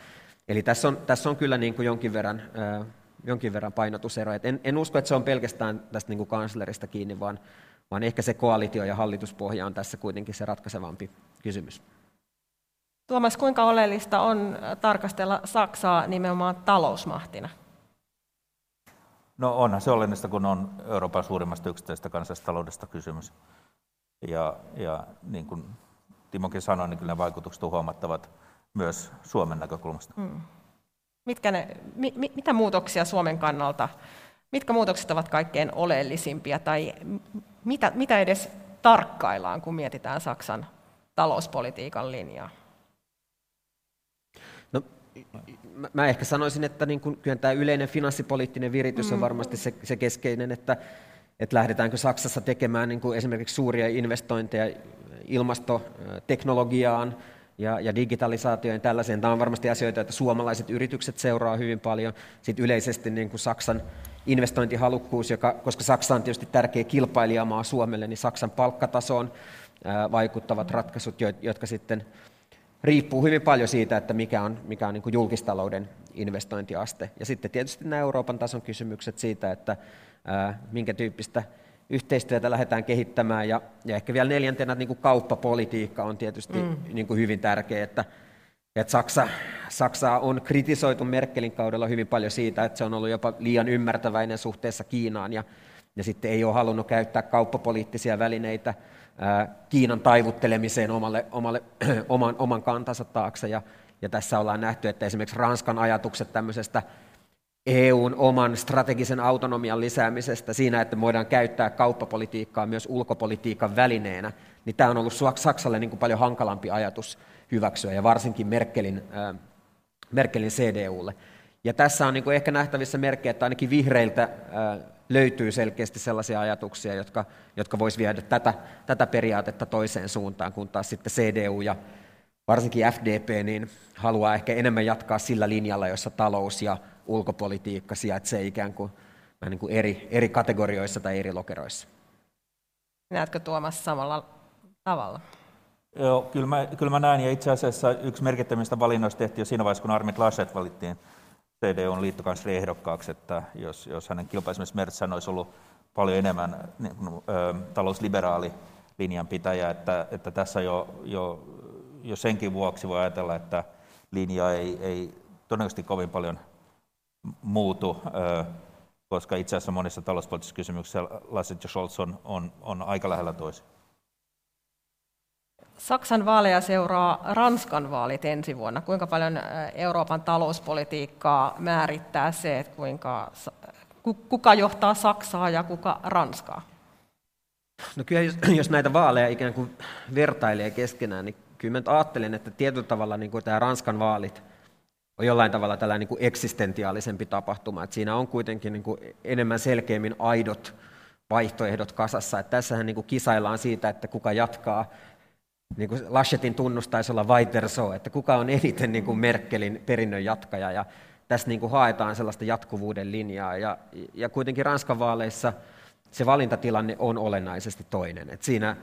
Eli tässä on, tässä on kyllä niin kuin jonkin verran, jonkin verran painotuseroja. En, en usko, että se on pelkästään tästä niin kuin kanslerista kiinni, vaan, vaan ehkä se koalitio ja hallituspohja on tässä kuitenkin se ratkaisevampi kysymys. Tuomas, kuinka oleellista on tarkastella Saksaa nimenomaan talousmahtina? No onhan se olennaista, kun on Euroopan suurimmasta yksittäisestä kansallistaloudesta kysymys. Ja, ja niin kuin Timokin sanoi, niin kyllä ne vaikutukset on huomattavat myös Suomen näkökulmasta. Hmm. Mitkä ne, mi, mitä muutoksia Suomen kannalta, mitkä muutokset ovat kaikkein oleellisimpia tai mitä, mitä edes tarkkaillaan, kun mietitään Saksan talouspolitiikan linjaa? No, mä ehkä sanoisin, että niin kuin, kyllä tämä yleinen finanssipoliittinen viritys on mm. varmasti se, se keskeinen, että, että lähdetäänkö Saksassa tekemään niin kuin esimerkiksi suuria investointeja ilmastoteknologiaan ja, ja digitalisaatioon ja tällaiseen. Tämä on varmasti asioita, että suomalaiset yritykset seuraa hyvin paljon. Sitten yleisesti niin kuin Saksan investointihalukkuus, joka, koska Saksa on tietysti tärkeä kilpailijamaa Suomelle, niin Saksan palkkatasoon vaikuttavat ratkaisut, jotka sitten riippuu hyvin paljon siitä, että mikä on, mikä on niin kuin julkistalouden investointiaste. Ja sitten tietysti nämä Euroopan tason kysymykset siitä, että ää, minkä tyyppistä yhteistyötä lähdetään kehittämään. Ja, ja ehkä vielä neljäntenä niin kuin kauppapolitiikka on tietysti mm. niin kuin hyvin tärkeä, että, että Saksa, Saksa on kritisoitu Merkelin kaudella hyvin paljon siitä, että se on ollut jopa liian ymmärtäväinen suhteessa Kiinaan ja, ja sitten ei ole halunnut käyttää kauppapoliittisia välineitä Kiinan taivuttelemiseen omalle, omalle, oman, oman kantansa taakse. Ja, ja tässä ollaan nähty, että esimerkiksi Ranskan ajatukset tämmöisestä EUn oman strategisen autonomian lisäämisestä siinä, että voidaan käyttää kauppapolitiikkaa myös ulkopolitiikan välineenä, niin tämä on ollut Saksalle niin kuin paljon hankalampi ajatus hyväksyä, ja varsinkin Merkelin, äh, Merkelin CDUlle. Ja tässä on niin kuin ehkä nähtävissä merkkejä, että ainakin vihreiltä äh, löytyy selkeästi sellaisia ajatuksia, jotka, jotka voisi viedä tätä, tätä periaatetta toiseen suuntaan, kun taas sitten CDU ja varsinkin FDP niin haluaa ehkä enemmän jatkaa sillä linjalla, jossa talous ja ulkopolitiikka sijaitsee ikään kuin, niin kuin eri, eri kategorioissa tai eri lokeroissa. Näetkö Tuomas samalla tavalla? Joo, kyllä mä, kyllä mä näen, ja itse asiassa yksi merkittävistä valinnoista tehtiin jo siinä vaiheessa, kun Armit Laschet valittiin CDUn liittokansleri ehdokkaaksi, että jos, jos hänen kilpaisemmissa Mertsän olisi ollut paljon enemmän niin, ö, talousliberaali linjanpitäjä, että, että tässä jo, jo, jo senkin vuoksi voi ajatella, että linja ei, ei todennäköisesti kovin paljon muutu, ö, koska itse asiassa monissa talouspoliittisissa kysymyksissä Laschet ja Scholz on, on, on aika lähellä toisiaan. Saksan vaaleja seuraa Ranskan vaalit ensi vuonna. Kuinka paljon Euroopan talouspolitiikkaa määrittää se, että kuinka, kuka johtaa Saksaa ja kuka Ranskaa? No kyllä jos, jos näitä vaaleja ikään kuin vertailee keskenään, niin kyllä mä ajattelen, että tietyllä tavalla niin kuin tämä Ranskan vaalit on jollain tavalla tällainen niin kuin eksistentiaalisempi tapahtuma. Että siinä on kuitenkin niin kuin enemmän selkeämmin aidot vaihtoehdot kasassa. Että tässähän niin kuin kisaillaan siitä, että kuka jatkaa niin kuin Laschetin tunnus taisi olla Weiterso, että kuka on eniten niin kuin Merkelin perinnön jatkaja. Ja tässä niin kuin haetaan sellaista jatkuvuuden linjaa. Ja, ja kuitenkin Ranskan vaaleissa se valintatilanne on olennaisesti toinen. Et siinä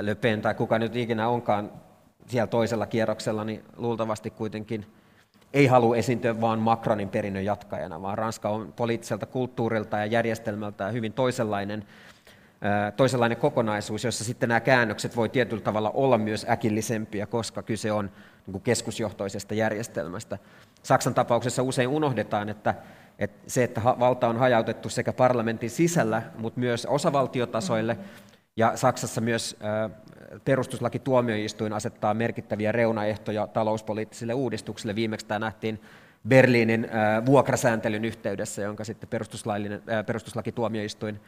Le Pen tai kuka nyt ikinä onkaan siellä toisella kierroksella, niin luultavasti kuitenkin ei halua esiintyä vain Macronin perinnön jatkajana, vaan Ranska on poliittiselta kulttuurilta ja järjestelmältä hyvin toisenlainen toisenlainen kokonaisuus, jossa sitten nämä käännökset voi tietyllä tavalla olla myös äkillisempiä, koska kyse on niin keskusjohtoisesta järjestelmästä. Saksan tapauksessa usein unohdetaan, että, se, että valta on hajautettu sekä parlamentin sisällä, mutta myös osavaltiotasoille, ja Saksassa myös perustuslakituomioistuin asettaa merkittäviä reunaehtoja talouspoliittisille uudistuksille. Viimeksi tämä nähtiin Berliinin vuokrasääntelyn yhteydessä, jonka sitten perustuslakituomioistuin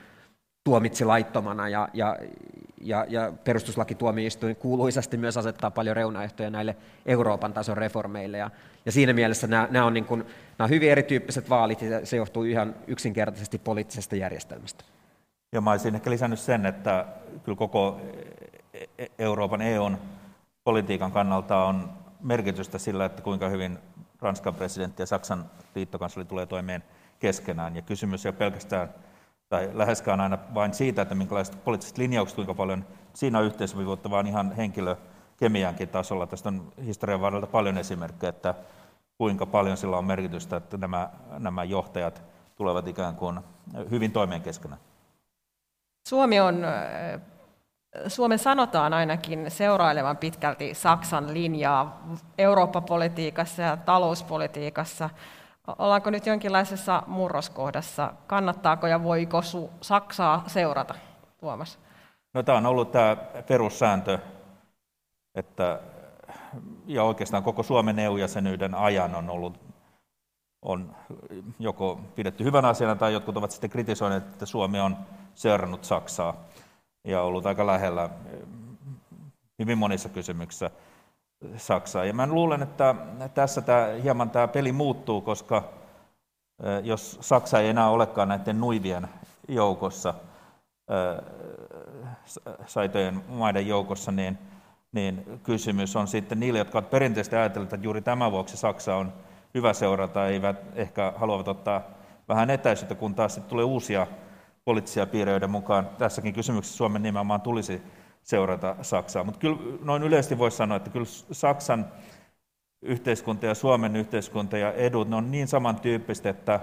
tuomitsi laittomana ja, ja, ja, ja perustuslakituomioistuin kuuluisasti myös asettaa paljon reunaehtoja näille Euroopan tason reformeille. Ja, ja siinä mielessä nämä, nämä, on niin kuin, nämä on hyvin erityyppiset vaalit ja se johtuu ihan yksinkertaisesti poliittisesta järjestelmästä. Ja mä olisin ehkä lisännyt sen, että kyllä koko e-, e-, Euroopan EUn politiikan kannalta on merkitystä sillä, että kuinka hyvin Ranskan presidentti ja Saksan liittokansleri tulee toimeen keskenään. Ja kysymys ei ole pelkästään tai läheskään aina vain siitä, että minkälaiset poliittiset linjaukset, kuinka paljon siinä on yhteisövivuutta, vaan ihan henkilökemiankin tasolla. Tästä on historian varrelta paljon esimerkkejä, että kuinka paljon sillä on merkitystä, että nämä, nämä johtajat tulevat ikään kuin hyvin toimeen keskenään. Suomi on, Suomen sanotaan ainakin seurailevan pitkälti Saksan linjaa Eurooppa-politiikassa ja talouspolitiikassa. Ollaanko nyt jonkinlaisessa murroskohdassa? Kannattaako ja voiko su- Saksaa seurata, Tuomas? No, tämä on ollut tämä perussääntö, että, ja oikeastaan koko Suomen EU-jäsenyyden ajan on ollut on joko pidetty hyvän asiana tai jotkut ovat sitten kritisoineet, että Suomi on seurannut Saksaa ja ollut aika lähellä hyvin monissa kysymyksissä. Saksaa. Ja mä luulen, että tässä tämä, hieman tämä peli muuttuu, koska jos Saksa ei enää olekaan näiden nuivien joukossa, saitojen maiden joukossa, niin, niin kysymys on sitten niille, jotka ovat perinteisesti ajatelleet, että juuri tämän vuoksi Saksa on hyvä seurata, eivät ehkä haluavat ottaa vähän etäisyyttä, kun taas sitten tulee uusia poliittisia piirejä, mukaan tässäkin kysymyksessä Suomen nimenomaan tulisi seurata Saksaa. Mutta kyllä noin yleisesti voisi sanoa, että kyllä Saksan yhteiskunta ja Suomen yhteiskunta ja edut, ne on niin samantyyppistä, että,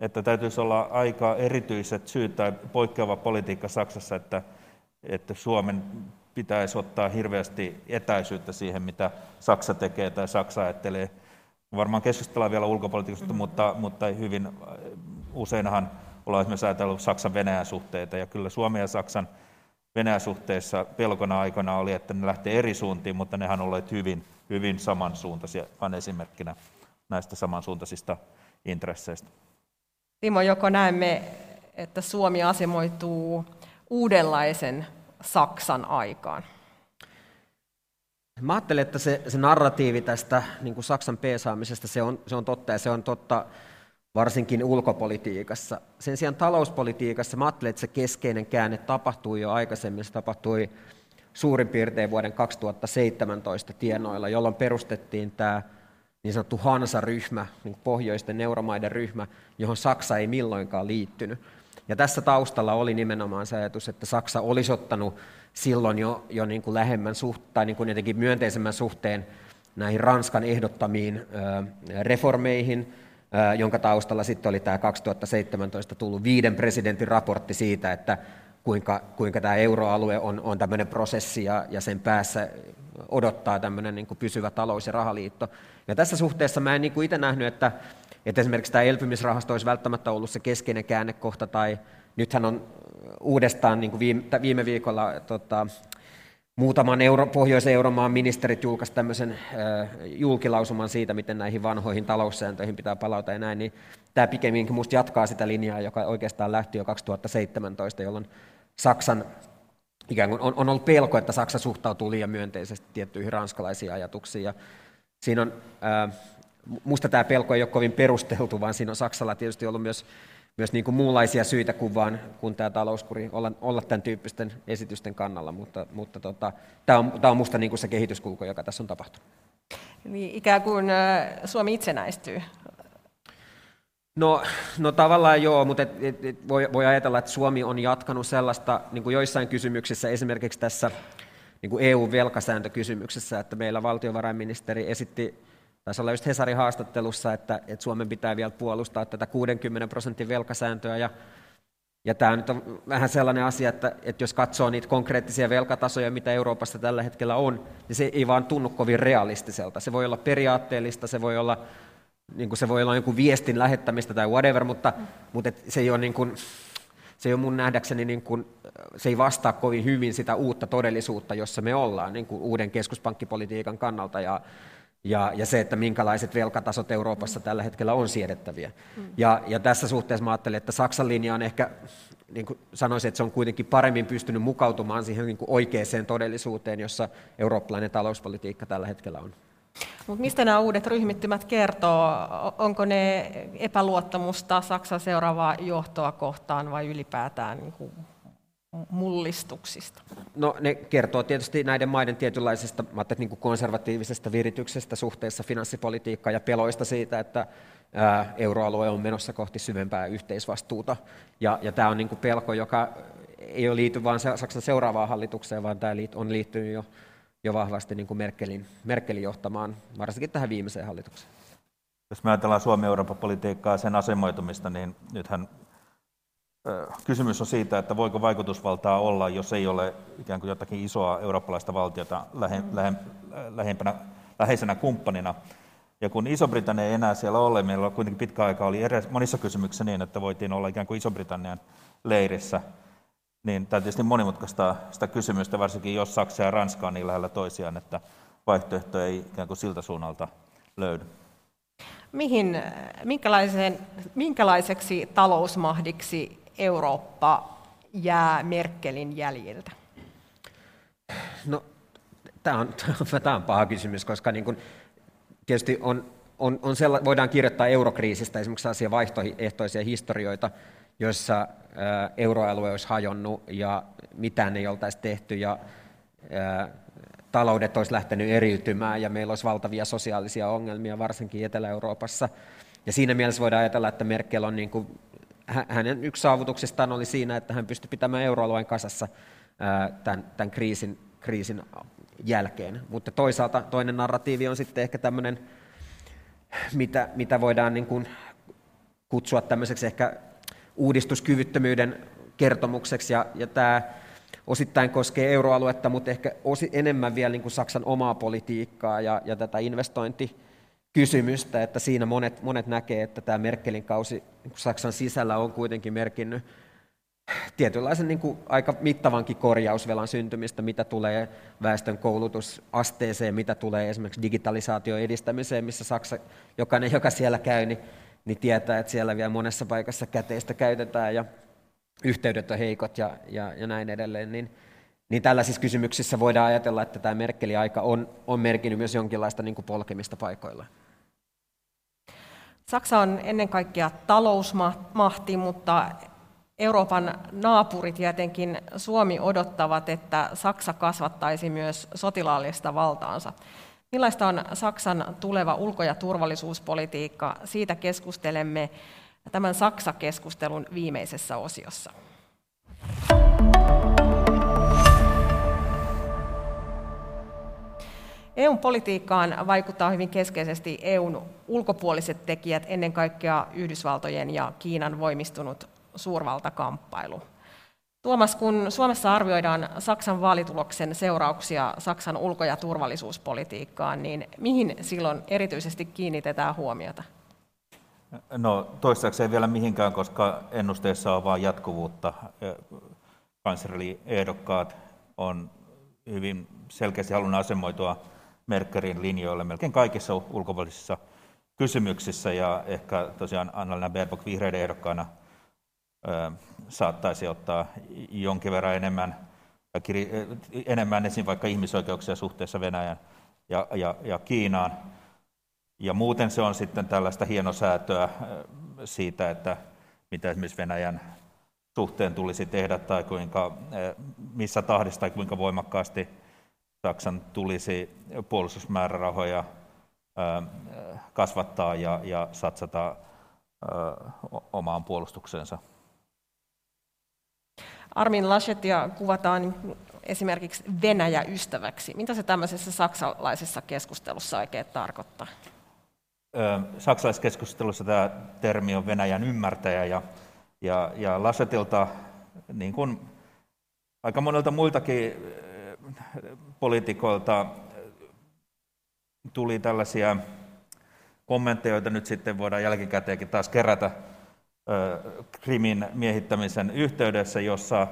että täytyisi olla aika erityiset syyt tai poikkeava politiikka Saksassa, että, että Suomen pitäisi ottaa hirveästi etäisyyttä siihen, mitä Saksa tekee tai Saksa ajattelee. Varmaan keskustellaan vielä ulkopolitiikasta, mm-hmm. mutta, mutta hyvin useinhan ollaan esimerkiksi ajatellut Saksan-Venäjän suhteita, ja kyllä Suomen ja Saksan Venäjän suhteessa pelkona aikana oli, että ne lähtee eri suuntiin, mutta nehän olleet hyvin, hyvin samansuuntaisia, vain esimerkkinä näistä samansuuntaisista intresseistä. Timo, joko näemme, että Suomi asemoituu uudenlaisen Saksan aikaan? Mä ajattelen, että se, se narratiivi tästä niin kuin Saksan peesaamisesta, se on, se on totta ja se on totta varsinkin ulkopolitiikassa. Sen sijaan talouspolitiikassa mä ajattelen, että se keskeinen käänne tapahtui jo aikaisemmin. Se tapahtui suurin piirtein vuoden 2017 tienoilla, jolloin perustettiin tämä niin sanottu Hansa-ryhmä, niin pohjoisten euromaiden ryhmä, johon Saksa ei milloinkaan liittynyt. Ja tässä taustalla oli nimenomaan se ajatus, että Saksa olisi ottanut silloin jo, jo niin kuin lähemmän suht, tai niin kuin jotenkin myönteisemmän suhteen näihin Ranskan ehdottamiin reformeihin, jonka taustalla sitten oli tämä 2017 tullut viiden presidentin raportti siitä, että kuinka, kuinka tämä euroalue on, on tämmöinen prosessi ja, ja sen päässä odottaa tämmöinen niin kuin pysyvä talous- ja rahaliitto. Ja tässä suhteessa mä en niin kuin itse nähnyt, että, että esimerkiksi tämä elpymisrahasto olisi välttämättä ollut se keskeinen käännekohta, tai nythän on uudestaan niin kuin viime, viime viikolla tota, muutaman euro, Pohjois-Euromaan ministerit julkaisivat tämmöisen äh, julkilausuman siitä, miten näihin vanhoihin taloussääntöihin pitää palauta ja näin, niin tämä pikemminkin minusta jatkaa sitä linjaa, joka oikeastaan lähti jo 2017, jolloin Saksan ikään kuin on, on ollut pelko, että Saksa suhtautuu liian myönteisesti tiettyihin ranskalaisiin ajatuksiin. Ja siinä on, äh, musta tämä pelko ei ole kovin perusteltu, vaan siinä on Saksalla tietysti ollut myös myös niin kuin muunlaisia syitä kuin, vaan, kuin tämä talouskuri olla, olla tämän tyyppisten esitysten kannalla, mutta, mutta tota, tämä on, tämä on minusta niin kuin se kehityskulku, joka tässä on tapahtunut. Niin ikään kuin Suomi itsenäistyy. No, no tavallaan joo, mutta et, et, et voi, voi ajatella, että Suomi on jatkanut sellaista niin kuin joissain kysymyksissä, esimerkiksi tässä niin kuin EU-velkasääntökysymyksessä, että meillä valtiovarainministeri esitti Taisi olla just Hesarin haastattelussa, että, että Suomen pitää vielä puolustaa tätä 60 prosentin velkasääntöä, ja, Ja tämä nyt on vähän sellainen asia, että, että jos katsoo niitä konkreettisia velkatasoja, mitä Euroopassa tällä hetkellä on, niin se ei vaan tunnu kovin realistiselta. Se voi olla periaatteellista, se voi olla, niin kuin se voi olla jonkun viestin lähettämistä tai whatever, mutta, mutta et se ei ole niin kuin, se ei mun nähdäkseni, niin kuin, se ei vastaa kovin hyvin sitä uutta todellisuutta, jossa me ollaan niin uuden keskuspankkipolitiikan kannalta. Ja, ja, ja se, että minkälaiset velkatasot Euroopassa tällä hetkellä on siedettäviä. Mm. Ja, ja tässä suhteessa mä ajattelen, että Saksan linja on ehkä, niin kuin sanoisin, että se on kuitenkin paremmin pystynyt mukautumaan siihen niin kuin oikeaan todellisuuteen, jossa eurooppalainen talouspolitiikka tällä hetkellä on. Mutta mistä nämä uudet ryhmittymät kertoo? Onko ne epäluottamusta Saksan seuraavaa johtoa kohtaan vai ylipäätään niin kuin mullistuksista? No ne kertoo tietysti näiden maiden tietynlaisesta niin kuin konservatiivisesta virityksestä suhteessa finanssipolitiikkaan ja peloista siitä, että ää, euroalue on menossa kohti syvempää yhteisvastuuta. Ja, ja tämä on niin kuin pelko, joka ei ole liity vain Saksan seuraavaan hallitukseen, vaan tämä on liittynyt jo, jo vahvasti niin kuin Merkelin, Merkelin johtamaan, varsinkin tähän viimeiseen hallitukseen. Jos me ajatellaan Suomi-Euroopan politiikkaa ja sen asemoitumista, niin nythän Kysymys on siitä, että voiko vaikutusvaltaa olla, jos ei ole ikään kuin jotakin isoa eurooppalaista valtiota lähe, lähe, lähempänä, läheisenä kumppanina. Ja kun Iso-Britannia ei enää siellä ole, meillä kuitenkin pitkä aika oli edes, monissa kysymyksissä niin, että voitiin olla ikään kuin Iso-Britannian leirissä, niin tämä tietysti monimutkaista sitä kysymystä, varsinkin jos Saksa ja Ranska on niin lähellä toisiaan, että vaihtoehto ei ikään kuin siltä suunnalta löydy. Mihin, minkälaiseksi talousmahdiksi Eurooppa jää Merkelin jäljiltä? No, tämä on, tämä on paha kysymys, koska niin kuin, tietysti on, on, on sella, voidaan kirjoittaa eurokriisistä esimerkiksi sellaisia vaihtoehtoisia historioita, joissa euroalue olisi hajonnut ja mitään ei oltaisi tehty ja ää, taloudet olisi lähtenyt eriytymään ja meillä olisi valtavia sosiaalisia ongelmia, varsinkin Etelä-Euroopassa. Ja siinä mielessä voidaan ajatella, että Merkel on niin kuin hänen yksi saavutuksistaan oli siinä, että hän pystyi pitämään euroalueen kasassa tämän, tämän kriisin, kriisin jälkeen. Mutta toisaalta toinen narratiivi on sitten ehkä tämmöinen, mitä, mitä voidaan niin kuin kutsua tämmöiseksi ehkä uudistuskyvyttömyyden kertomukseksi, ja, ja tämä osittain koskee euroaluetta, mutta ehkä osi, enemmän vielä niin kuin Saksan omaa politiikkaa ja, ja tätä investointi kysymystä, että siinä monet, monet näkee, että tämä Merkelin kausi Saksan sisällä on kuitenkin merkinnyt tietynlaisen niin kuin aika mittavankin korjausvelan syntymistä, mitä tulee väestön koulutusasteeseen, mitä tulee esimerkiksi digitalisaation edistämiseen, missä Saksa, jokainen, joka siellä käy, niin, niin tietää, että siellä vielä monessa paikassa käteistä käytetään ja yhteydet on heikot ja, ja, ja näin edelleen, niin, niin tällaisissa kysymyksissä voidaan ajatella, että tämä Merkelin aika on, on merkinnyt myös jonkinlaista niin kuin polkemista paikoilla. Saksa on ennen kaikkea talousmahti, mutta Euroopan naapurit ja etenkin Suomi odottavat, että Saksa kasvattaisi myös sotilaallista valtaansa. Millaista on Saksan tuleva ulko- ja turvallisuuspolitiikka? Siitä keskustelemme tämän Saksa-keskustelun viimeisessä osiossa. EUn politiikkaan vaikuttaa hyvin keskeisesti EUn ulkopuoliset tekijät, ennen kaikkea Yhdysvaltojen ja Kiinan voimistunut suurvaltakamppailu. Tuomas, kun Suomessa arvioidaan Saksan vaalituloksen seurauksia Saksan ulko- ja turvallisuuspolitiikkaan, niin mihin silloin erityisesti kiinnitetään huomiota? No toistaiseksi vielä mihinkään, koska ennusteessa on vain jatkuvuutta. Kansleri ehdokkaat on hyvin selkeästi halunnut asemoitua Merkerin linjoille melkein kaikissa ulkopuolisissa kysymyksissä ja ehkä tosiaan Annalena Baerbock vihreiden ehdokkaana saattaisi ottaa jonkin verran enemmän, enemmän esiin vaikka ihmisoikeuksia suhteessa Venäjän ja, ja, ja Kiinaan. Ja muuten se on sitten tällaista hienosäätöä siitä, että mitä esimerkiksi Venäjän suhteen tulisi tehdä tai kuinka, missä tahdissa tai kuinka voimakkaasti Saksan tulisi puolustusmäärärahoja kasvattaa ja, ja satsata omaan puolustukseensa. Armin Laschetia kuvataan esimerkiksi Venäjä-ystäväksi. Mitä se tämmöisessä saksalaisessa keskustelussa oikein tarkoittaa? Saksalaisessa keskustelussa tämä termi on Venäjän ymmärtäjä ja Ja, ja Lassetilta, niin kuin aika monelta muiltakin poliitikoilta, tuli tällaisia kommentteja, joita nyt sitten voidaan jälkikäteenkin taas kerätä Krimin miehittämisen yhteydessä, jossa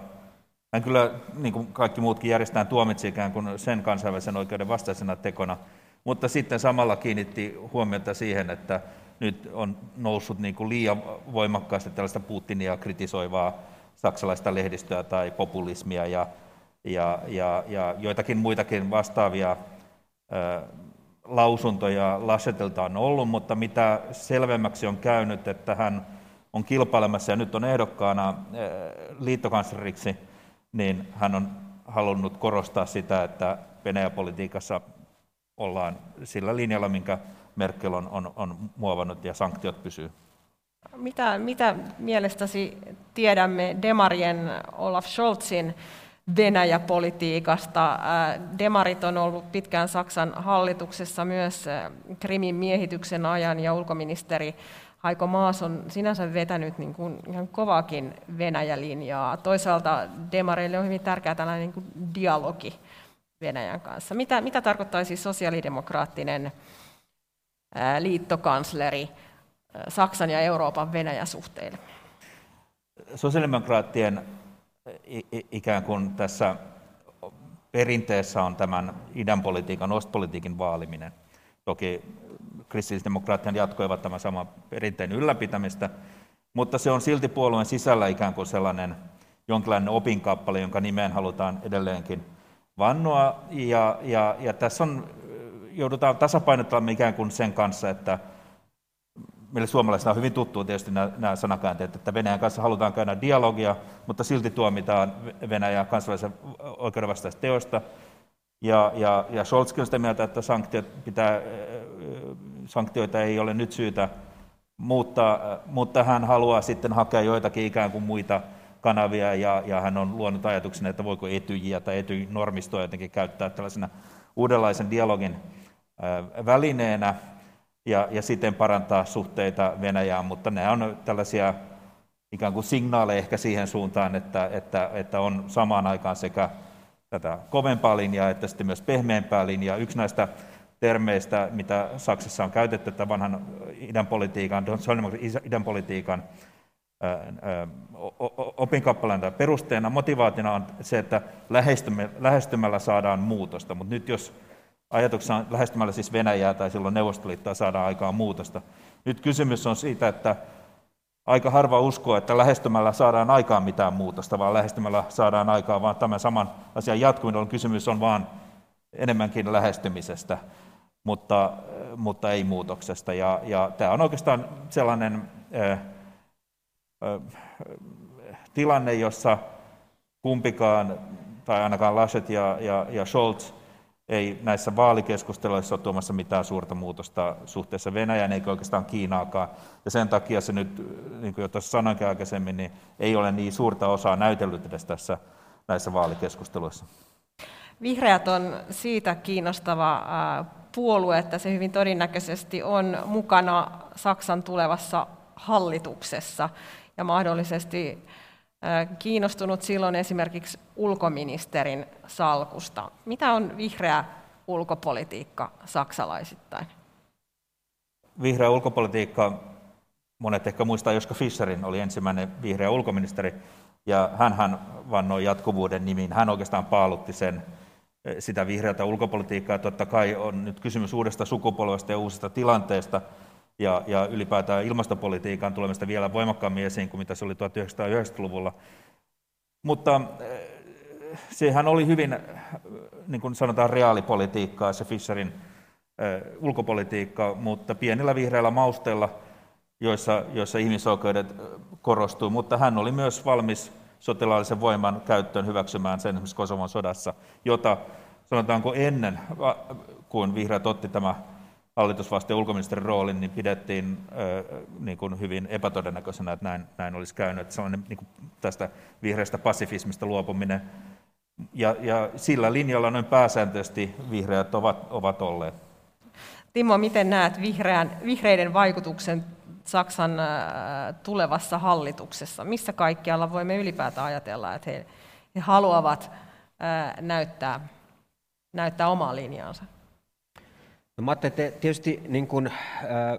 hän kyllä, niin kuin kaikki muutkin järjestään tuomitsi ikään kuin sen kansainvälisen oikeuden vastaisena tekona, mutta sitten samalla kiinnitti huomiota siihen, että nyt on noussut niin kuin liian voimakkaasti tällaista Putinia kritisoivaa saksalaista lehdistöä tai populismia ja, ja, ja, ja joitakin muitakin vastaavia ää, lausuntoja Lassetelta on ollut, mutta mitä selvemmäksi on käynyt, että hän on kilpailemassa ja nyt on ehdokkaana liittokansleriksi, niin hän on halunnut korostaa sitä, että Venäjä-politiikassa ollaan sillä linjalla, minkä Merkel on, on, on muovannut ja sanktiot pysyy. Mitä, mitä mielestäsi tiedämme Demarien Olaf Scholzin Venäjä-politiikasta? Demarit on ollut pitkään Saksan hallituksessa myös Krimin miehityksen ajan ja ulkoministeri Haiko Maas on sinänsä vetänyt niin kuin ihan kovaakin Venäjä-linjaa. Toisaalta demareille on hyvin tärkeää tällainen niin kuin dialogi Venäjän kanssa. Mitä, mitä tarkoittaa siis sosiaalidemokraattinen liittokansleri Saksan ja Euroopan Venäjä-suhteille? Sosiaalidemokraattien ikään kuin tässä perinteessä on tämän idän politiikan, ostpolitiikin vaaliminen. Toki kristillisdemokraattien jatkoivat tämän saman perinteen ylläpitämistä, mutta se on silti puolueen sisällä ikään kuin sellainen jonkinlainen opinkappale, jonka nimeen halutaan edelleenkin vannoa. Ja, ja, ja tässä on, joudutaan tasapainottamaan ikään kuin sen kanssa, että meille suomalaisilla on hyvin tuttu tietysti nämä, nämä sanakäänteet, että Venäjän kanssa halutaan käydä dialogia, mutta silti tuomitaan Venäjä kansainvälisen oikeuden vastaista teosta. Ja, ja, ja Scholzkin on sitä mieltä, että sanktiot pitää, sanktioita ei ole nyt syytä muuttaa, mutta hän haluaa sitten hakea joitakin ikään kuin muita kanavia, ja, ja hän on luonut ajatuksen, että voiko etyjiä tai etynormistoa jotenkin käyttää tällaisena uudenlaisen dialogin välineenä, ja, ja siten parantaa suhteita Venäjään, mutta nämä on tällaisia ikään kuin signaaleja ehkä siihen suuntaan, että, että, että on samaan aikaan sekä tätä kovempaa linjaa että sitten myös pehmeämpää linjaa. Yksi näistä termeistä, mitä Saksassa on käytetty, että vanhan idän politiikan, idän politiikan opinkappaleen perusteena, motivaationa on se, että lähestymällä saadaan muutosta, mutta nyt jos ajatuksena on lähestymällä siis Venäjää tai silloin Neuvostoliittoa saadaan aikaan muutosta. Nyt kysymys on siitä, että aika harva uskoo, että lähestymällä saadaan aikaan mitään muutosta, vaan lähestymällä saadaan aikaan vaan tämän saman asian jatkuminen. Kysymys on vaan enemmänkin lähestymisestä, mutta, mutta ei muutoksesta. Ja, ja tämä on oikeastaan sellainen äh, äh, tilanne, jossa kumpikaan, tai ainakaan Laschet ja, ja, ja Scholz, ei näissä vaalikeskusteluissa ole tuomassa mitään suurta muutosta suhteessa Venäjään eikä oikeastaan Kiinaakaan. Ja sen takia se nyt, niin kuin jo tuossa sanoinkin aikaisemmin, niin ei ole niin suurta osaa näytellyt edes tässä näissä vaalikeskusteluissa. Vihreät on siitä kiinnostava puolue, että se hyvin todennäköisesti on mukana Saksan tulevassa hallituksessa ja mahdollisesti kiinnostunut silloin esimerkiksi ulkoministerin salkusta. Mitä on vihreä ulkopolitiikka saksalaisittain? Vihreä ulkopolitiikka, monet ehkä muistaa Joska Fischerin, oli ensimmäinen vihreä ulkoministeri, ja hän vannoi jatkuvuuden nimiin. Hän oikeastaan paalutti sen, sitä vihreätä ulkopolitiikkaa. Totta kai on nyt kysymys uudesta sukupolvesta ja uusista tilanteesta, ja, ja ylipäätään ilmastopolitiikan tulemista vielä voimakkaammin esiin kuin mitä se oli 1990-luvulla. Mutta eh, sehän oli hyvin, eh, niin kuin sanotaan, reaalipolitiikkaa, se Fisherin äh, ulkopolitiikka, mutta pienillä vihreillä mausteilla, joissa, joissa ihmisoikeudet korostuu, mutta hän oli myös valmis sotilaallisen voiman käyttöön hyväksymään sen esimerkiksi Kosovon sodassa, jota sanotaanko ennen kuin vihreät otti tämä hallitusvasteen ulkoministerin roolin, niin pidettiin niin kuin hyvin epätodennäköisenä, että näin, näin olisi käynyt. Että sellainen niin kuin tästä vihreästä pasifismista luopuminen. Ja, ja sillä linjalla noin pääsääntöisesti vihreät ovat, ovat olleet. Timo, miten näet vihreän, vihreiden vaikutuksen Saksan tulevassa hallituksessa? Missä kaikkialla voimme ylipäätään ajatella, että he, he haluavat näyttää, näyttää omaa linjaansa? No, mä että tietysti niin kuin, äh,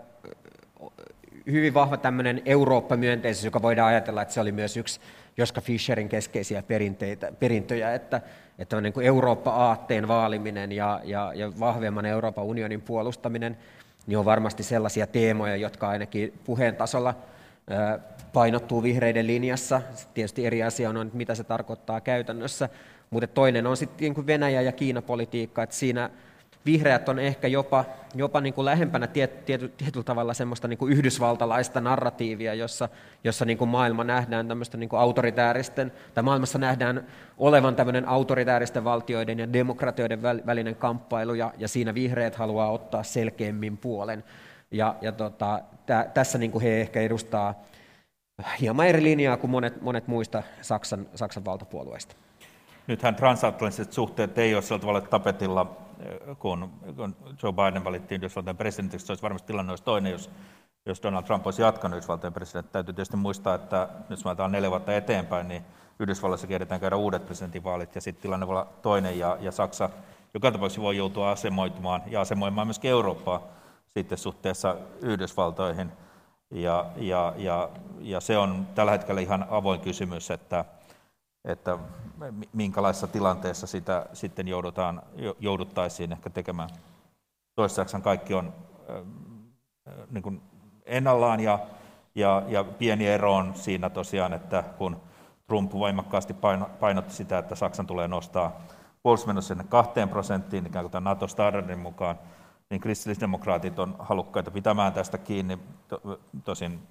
hyvin vahva tämmöinen Eurooppa-myönteisyys, joka voidaan ajatella, että se oli myös yksi Joska Fischerin keskeisiä perinteitä, perintöjä, että, että niin kuin Eurooppa-aatteen vaaliminen ja, ja, ja vahvemman Euroopan unionin puolustaminen niin on varmasti sellaisia teemoja, jotka ainakin puheen tasolla painottuu vihreiden linjassa. Tietysti eri asia on, mitä se tarkoittaa käytännössä, mutta toinen on sitten niin Venäjä- ja Kiina-politiikka, että siinä vihreät on ehkä jopa, jopa niin kuin lähempänä tiet, tiety, tietyllä tavalla semmoista niin kuin yhdysvaltalaista narratiivia, jossa, jossa niin kuin maailma nähdään tämmöistä niin kuin autoritääristen, tai maailmassa nähdään olevan tämmöinen autoritääristen valtioiden ja demokratioiden välinen kamppailu, ja, ja siinä vihreät haluaa ottaa selkeämmin puolen. Ja, ja tota, tä, tässä niin kuin he ehkä edustaa hieman eri linjaa kuin monet, monet muista Saksan, Saksan valtapuolueista. Nythän transatlanttiset suhteet ei ole sillä tavalla tapetilla kun, kun Joe Biden valittiin Yhdysvaltain presidentiksi, se olisi varmasti tilanne olisi toinen, jos, jos Donald Trump olisi jatkanut Yhdysvaltain presidentti. Täytyy tietysti muistaa, että jos mä neljä vuotta eteenpäin, niin Yhdysvalloissa kehdetään käydä uudet presidentinvaalit, ja sitten tilanne voi olla toinen, ja, ja Saksa joka tapauksessa voi joutua asemoitumaan ja asemoimaan myös Eurooppaa sitten suhteessa Yhdysvaltoihin. Ja, ja, ja, ja se on tällä hetkellä ihan avoin kysymys, että, että minkälaisessa tilanteessa sitä sitten joudutaan, jouduttaisiin ehkä tekemään. Toistaiseksi kaikki on niin kuin ennallaan ja, ja, ja pieni ero on siinä tosiaan, että kun Trump voimakkaasti painotti sitä, että Saksan tulee nostaa puolustusmenot sinne kahteen prosenttiin, ikään kuin tämän NATO-standardin mukaan, niin kristillisdemokraatit on halukkaita pitämään tästä kiinni. Tosin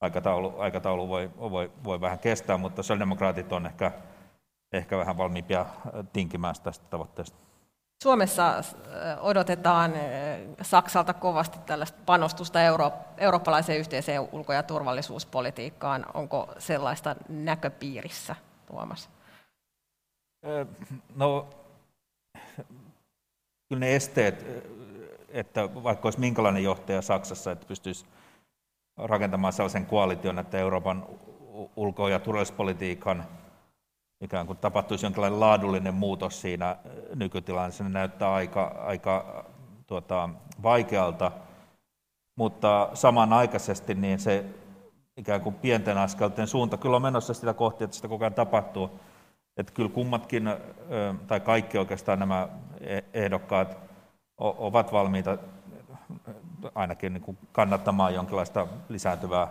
aikataulu, aikataulu voi, voi, voi vähän kestää, mutta sosiaalidemokraatit on ehkä, ehkä vähän valmiimpia äh, tinkimään tästä tavoitteesta. Suomessa äh, odotetaan äh, Saksalta kovasti tällaista panostusta euro, eurooppalaiseen yhteiseen ulko- ja turvallisuuspolitiikkaan. Onko sellaista näköpiirissä, Tuomas? No, kyllä ne esteet, että vaikka olisi minkälainen johtaja Saksassa, että pystyisi rakentamaan sellaisen koalition, että Euroopan ulko- ja turvallisuuspolitiikan ikään kuin tapahtuisi jonkinlainen laadullinen muutos siinä nykytilanteessa. Se näyttää aika, aika tuota, vaikealta, mutta samanaikaisesti niin se ikään kuin pienten askelten suunta kyllä on menossa sitä kohti, että sitä koko ajan tapahtuu. Että kyllä kummatkin, tai kaikki oikeastaan nämä e-, ehdokkaat ovat valmiita ainakin niin kuin kannattamaan jonkinlaista lisääntyvää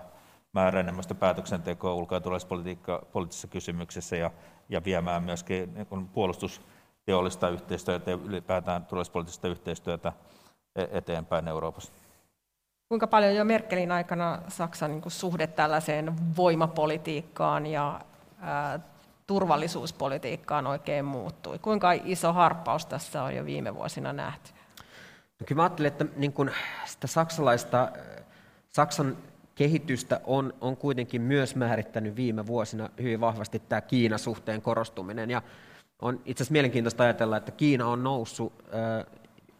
määräenemmästä päätöksentekoa ulko- ja turvallisuuspoliittisissa kysymyksissä ja, ja viemään myöskin niin puolustusteollista yhteistyötä ja ylipäätään turvallisuuspoliittista yhteistyötä e-, eteenpäin Euroopassa. Kuinka paljon jo Merkelin aikana Saksan niin suhde tällaiseen voimapolitiikkaan ja ää, turvallisuuspolitiikkaan oikein muuttui? Kuinka iso harppaus tässä on jo viime vuosina nähty? No kyllä mä ajattelen, että niin kun sitä saksalaista, Saksan kehitystä on, on kuitenkin myös määrittänyt viime vuosina hyvin vahvasti tämä Kiina-suhteen korostuminen. Ja on itse asiassa mielenkiintoista ajatella, että Kiina on noussut,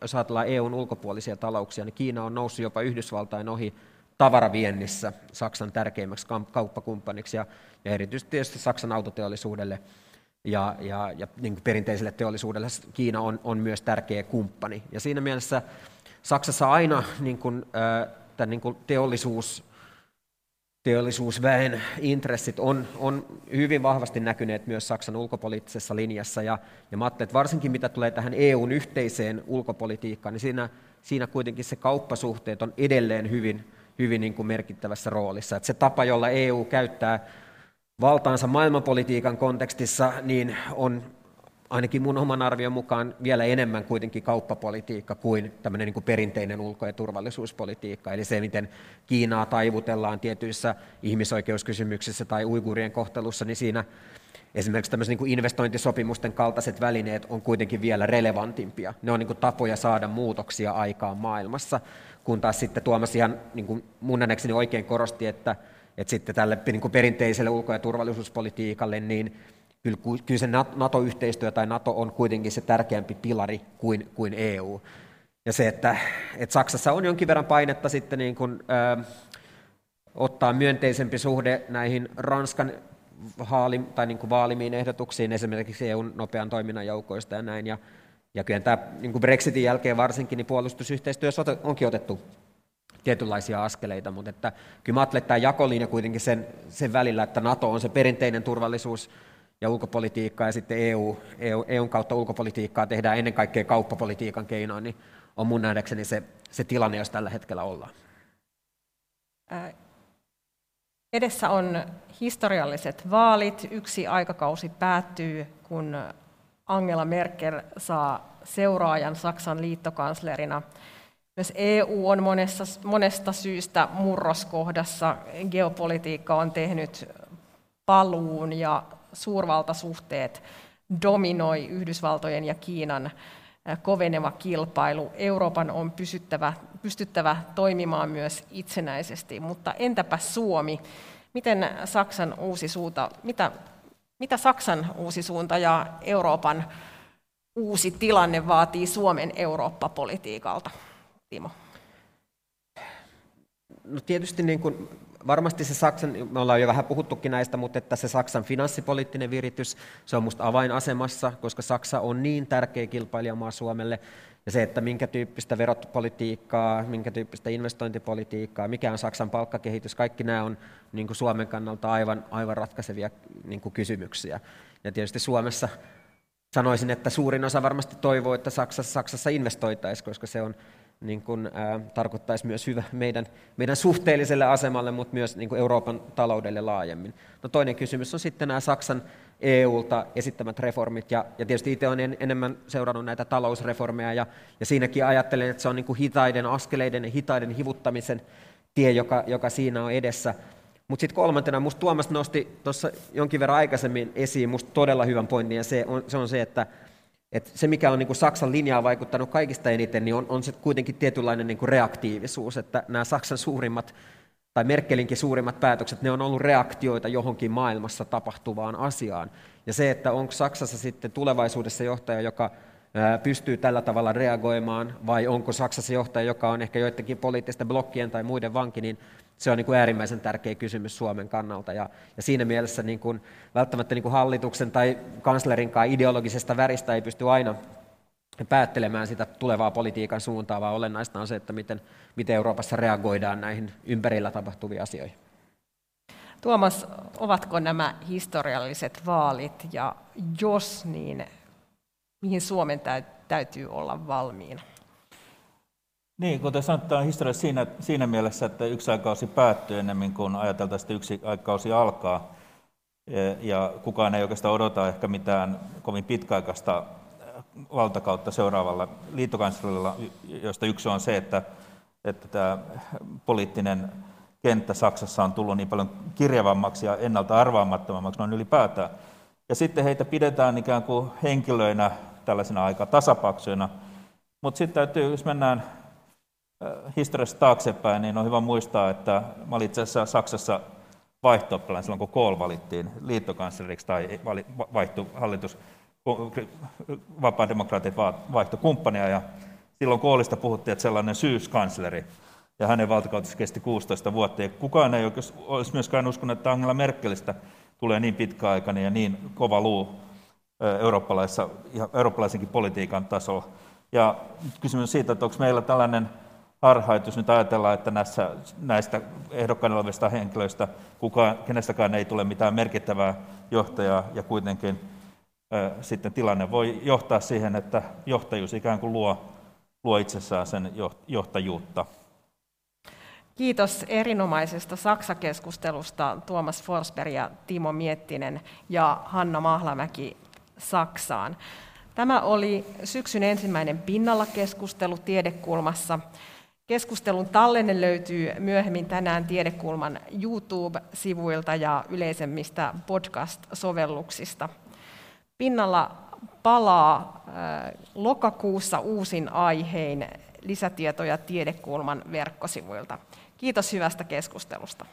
jos ajatellaan EUn ulkopuolisia talouksia, niin Kiina on noussut jopa Yhdysvaltain ohi tavaraviennissä Saksan tärkeimmäksi kauppakumppaniksi ja, ja erityisesti Saksan autoteollisuudelle ja, ja, ja niin perinteiselle teollisuudelle Kiina on, on myös tärkeä kumppani. Ja siinä mielessä Saksassa aina niin kuin, tämän niin kuin teollisuus, teollisuusväen intressit on, on hyvin vahvasti näkyneet myös Saksan ulkopoliittisessa linjassa. Ja, ja mä että varsinkin mitä tulee tähän EUn yhteiseen ulkopolitiikkaan, niin siinä, siinä kuitenkin se kauppasuhteet on edelleen hyvin, hyvin niin kuin merkittävässä roolissa. Että se tapa, jolla EU käyttää valtaansa maailmanpolitiikan kontekstissa, niin on ainakin mun oman arvion mukaan vielä enemmän kuitenkin kauppapolitiikka kuin tämmöinen niin kuin perinteinen ulko- ja turvallisuuspolitiikka. Eli se, miten Kiinaa taivutellaan tietyissä ihmisoikeuskysymyksissä tai uigurien kohtelussa, niin siinä esimerkiksi tämmöiset niin investointisopimusten kaltaiset välineet on kuitenkin vielä relevantimpia. Ne on niin kuin tapoja saada muutoksia aikaan maailmassa, kun taas sitten Tuomas ihan niin kuin mun oikein korosti, että että sitten tälle niin kuin perinteiselle ulko- ja turvallisuuspolitiikalle, niin kyllä, kyllä se NATO-yhteistyö tai NATO on kuitenkin se tärkeämpi pilari kuin, kuin EU. Ja se, että, että Saksassa on jonkin verran painetta sitten niin kuin, ää, ottaa myönteisempi suhde näihin Ranskan haali, tai niin kuin vaalimiin ehdotuksiin, esimerkiksi EUn nopean toiminnan joukoista ja näin. Ja, ja kyllä tämä niin kuin Brexitin jälkeen varsinkin niin puolustusyhteistyössä onkin otettu tietynlaisia askeleita, mutta että kyllä mä ajattelen, tämä jakolinja kuitenkin sen, sen välillä, että NATO on se perinteinen turvallisuus ja ulkopolitiikka ja sitten EU, EU, EUn kautta ulkopolitiikkaa tehdään ennen kaikkea kauppapolitiikan keinoin, niin on mun nähdäkseni se, se tilanne, jos tällä hetkellä ollaan. Edessä on historialliset vaalit. Yksi aikakausi päättyy, kun Angela Merkel saa seuraajan Saksan liittokanslerina. Myös EU on monessa, monesta syystä murroskohdassa. Geopolitiikka on tehnyt paluun ja suurvaltasuhteet dominoi Yhdysvaltojen ja Kiinan koveneva kilpailu. Euroopan on pysyttävä, pystyttävä toimimaan myös itsenäisesti, mutta entäpä Suomi? Miten Saksan uusi suunta, mitä, mitä Saksan uusi suunta ja Euroopan uusi tilanne vaatii Suomen Eurooppa-politiikalta? Timo. No tietysti niin kuin varmasti se Saksan, me ollaan jo vähän puhuttukin näistä, mutta että se Saksan finanssipoliittinen viritys, se on minusta avainasemassa, koska Saksa on niin tärkeä kilpailijamaa Suomelle, ja se, että minkä tyyppistä veropolitiikkaa, minkä tyyppistä investointipolitiikkaa, mikä on Saksan palkkakehitys, kaikki nämä on niin kuin Suomen kannalta aivan, aivan ratkaisevia niin kuin kysymyksiä. Ja tietysti Suomessa sanoisin, että suurin osa varmasti toivoo, että Saksassa, Saksassa investoitaisiin, koska se on niin kuin, ää, tarkoittaisi myös hyvä meidän, meidän suhteelliselle asemalle, mutta myös niin kuin Euroopan taloudelle laajemmin. No toinen kysymys on sitten nämä Saksan EUlta esittämät reformit, ja, ja tietysti itse olen en, enemmän seurannut näitä talousreformeja, ja, ja siinäkin ajattelen, että se on niin kuin hitaiden askeleiden ja hitaiden hivuttamisen tie, joka, joka siinä on edessä. Mutta sitten kolmantena, minusta Tuomas nosti tuossa jonkin verran aikaisemmin esiin musta todella hyvän pointin, ja se on se, on se että et se, mikä on niin kuin Saksan linjaa vaikuttanut kaikista eniten, niin on, on se kuitenkin tietynlainen niin kuin reaktiivisuus, että nämä Saksan suurimmat tai Merkelinkin suurimmat päätökset, ne on ollut reaktioita johonkin maailmassa tapahtuvaan asiaan. Ja se, että onko Saksassa sitten tulevaisuudessa johtaja, joka pystyy tällä tavalla reagoimaan, vai onko Saksassa johtaja, joka on ehkä joidenkin poliittisten blokkien tai muiden vanki, niin se on niin kuin äärimmäisen tärkeä kysymys Suomen kannalta. Ja, ja siinä mielessä niin kuin, välttämättä niin kuin hallituksen tai kanslerinkaan ideologisesta väristä ei pysty aina päättelemään sitä tulevaa politiikan suuntaa, vaan olennaista on se, että miten, miten Euroopassa reagoidaan näihin ympärillä tapahtuviin asioihin. Tuomas, ovatko nämä historialliset vaalit, ja jos niin, mihin Suomen täytyy olla valmiina? Niin, kuten sanotaan historia siinä, siinä mielessä, että yksi aikausi päättyy enemmän kuin ajateltaisiin, että yksi aikausi alkaa. Ja kukaan ei oikeastaan odota ehkä mitään kovin pitkäaikaista valtakautta seuraavalla liittokanslerilla, josta yksi on se, että, että tämä poliittinen kenttä Saksassa on tullut niin paljon kirjavammaksi ja ennalta arvaamattomammaksi noin ylipäätään. Ja sitten heitä pidetään ikään kuin henkilöinä tällaisina aika tasapaksuina. Mutta sitten täytyy, jos mennään historiassa taaksepäin, niin on hyvä muistaa, että mä olin itse asiassa Saksassa vaihto silloin, kun Kohl valittiin liittokansleriksi tai vaihtui hallitus, vapaa-demokraatit vaihtoi kumppania ja silloin Koolista puhuttiin, että sellainen syyskansleri ja hänen valtakautensa kesti 16 vuotta. Ja kukaan ei olisi myöskään uskonut, että Angela Merkelistä tulee niin pitkäaikainen ja niin kova luu eurooppalaisenkin politiikan tasolla. Ja kysymys siitä, että onko meillä tällainen harhaitus nyt ajatellaan, että näissä, näistä ehdokkaina olevista henkilöistä kukaan, kenestäkään ei tule mitään merkittävää johtajaa ja kuitenkin ä, sitten tilanne voi johtaa siihen, että johtajuus ikään kuin luo, luo itsessään sen johtajuutta. Kiitos erinomaisesta Saksa-keskustelusta Tuomas Forsberg ja Timo Miettinen ja Hanna Mahlamäki Saksaan. Tämä oli syksyn ensimmäinen pinnalla keskustelu tiedekulmassa. Keskustelun tallenne löytyy myöhemmin tänään Tiedekulman YouTube-sivuilta ja yleisemmistä podcast-sovelluksista. Pinnalla palaa äh, lokakuussa uusin aihein lisätietoja Tiedekulman verkkosivuilta. Kiitos hyvästä keskustelusta.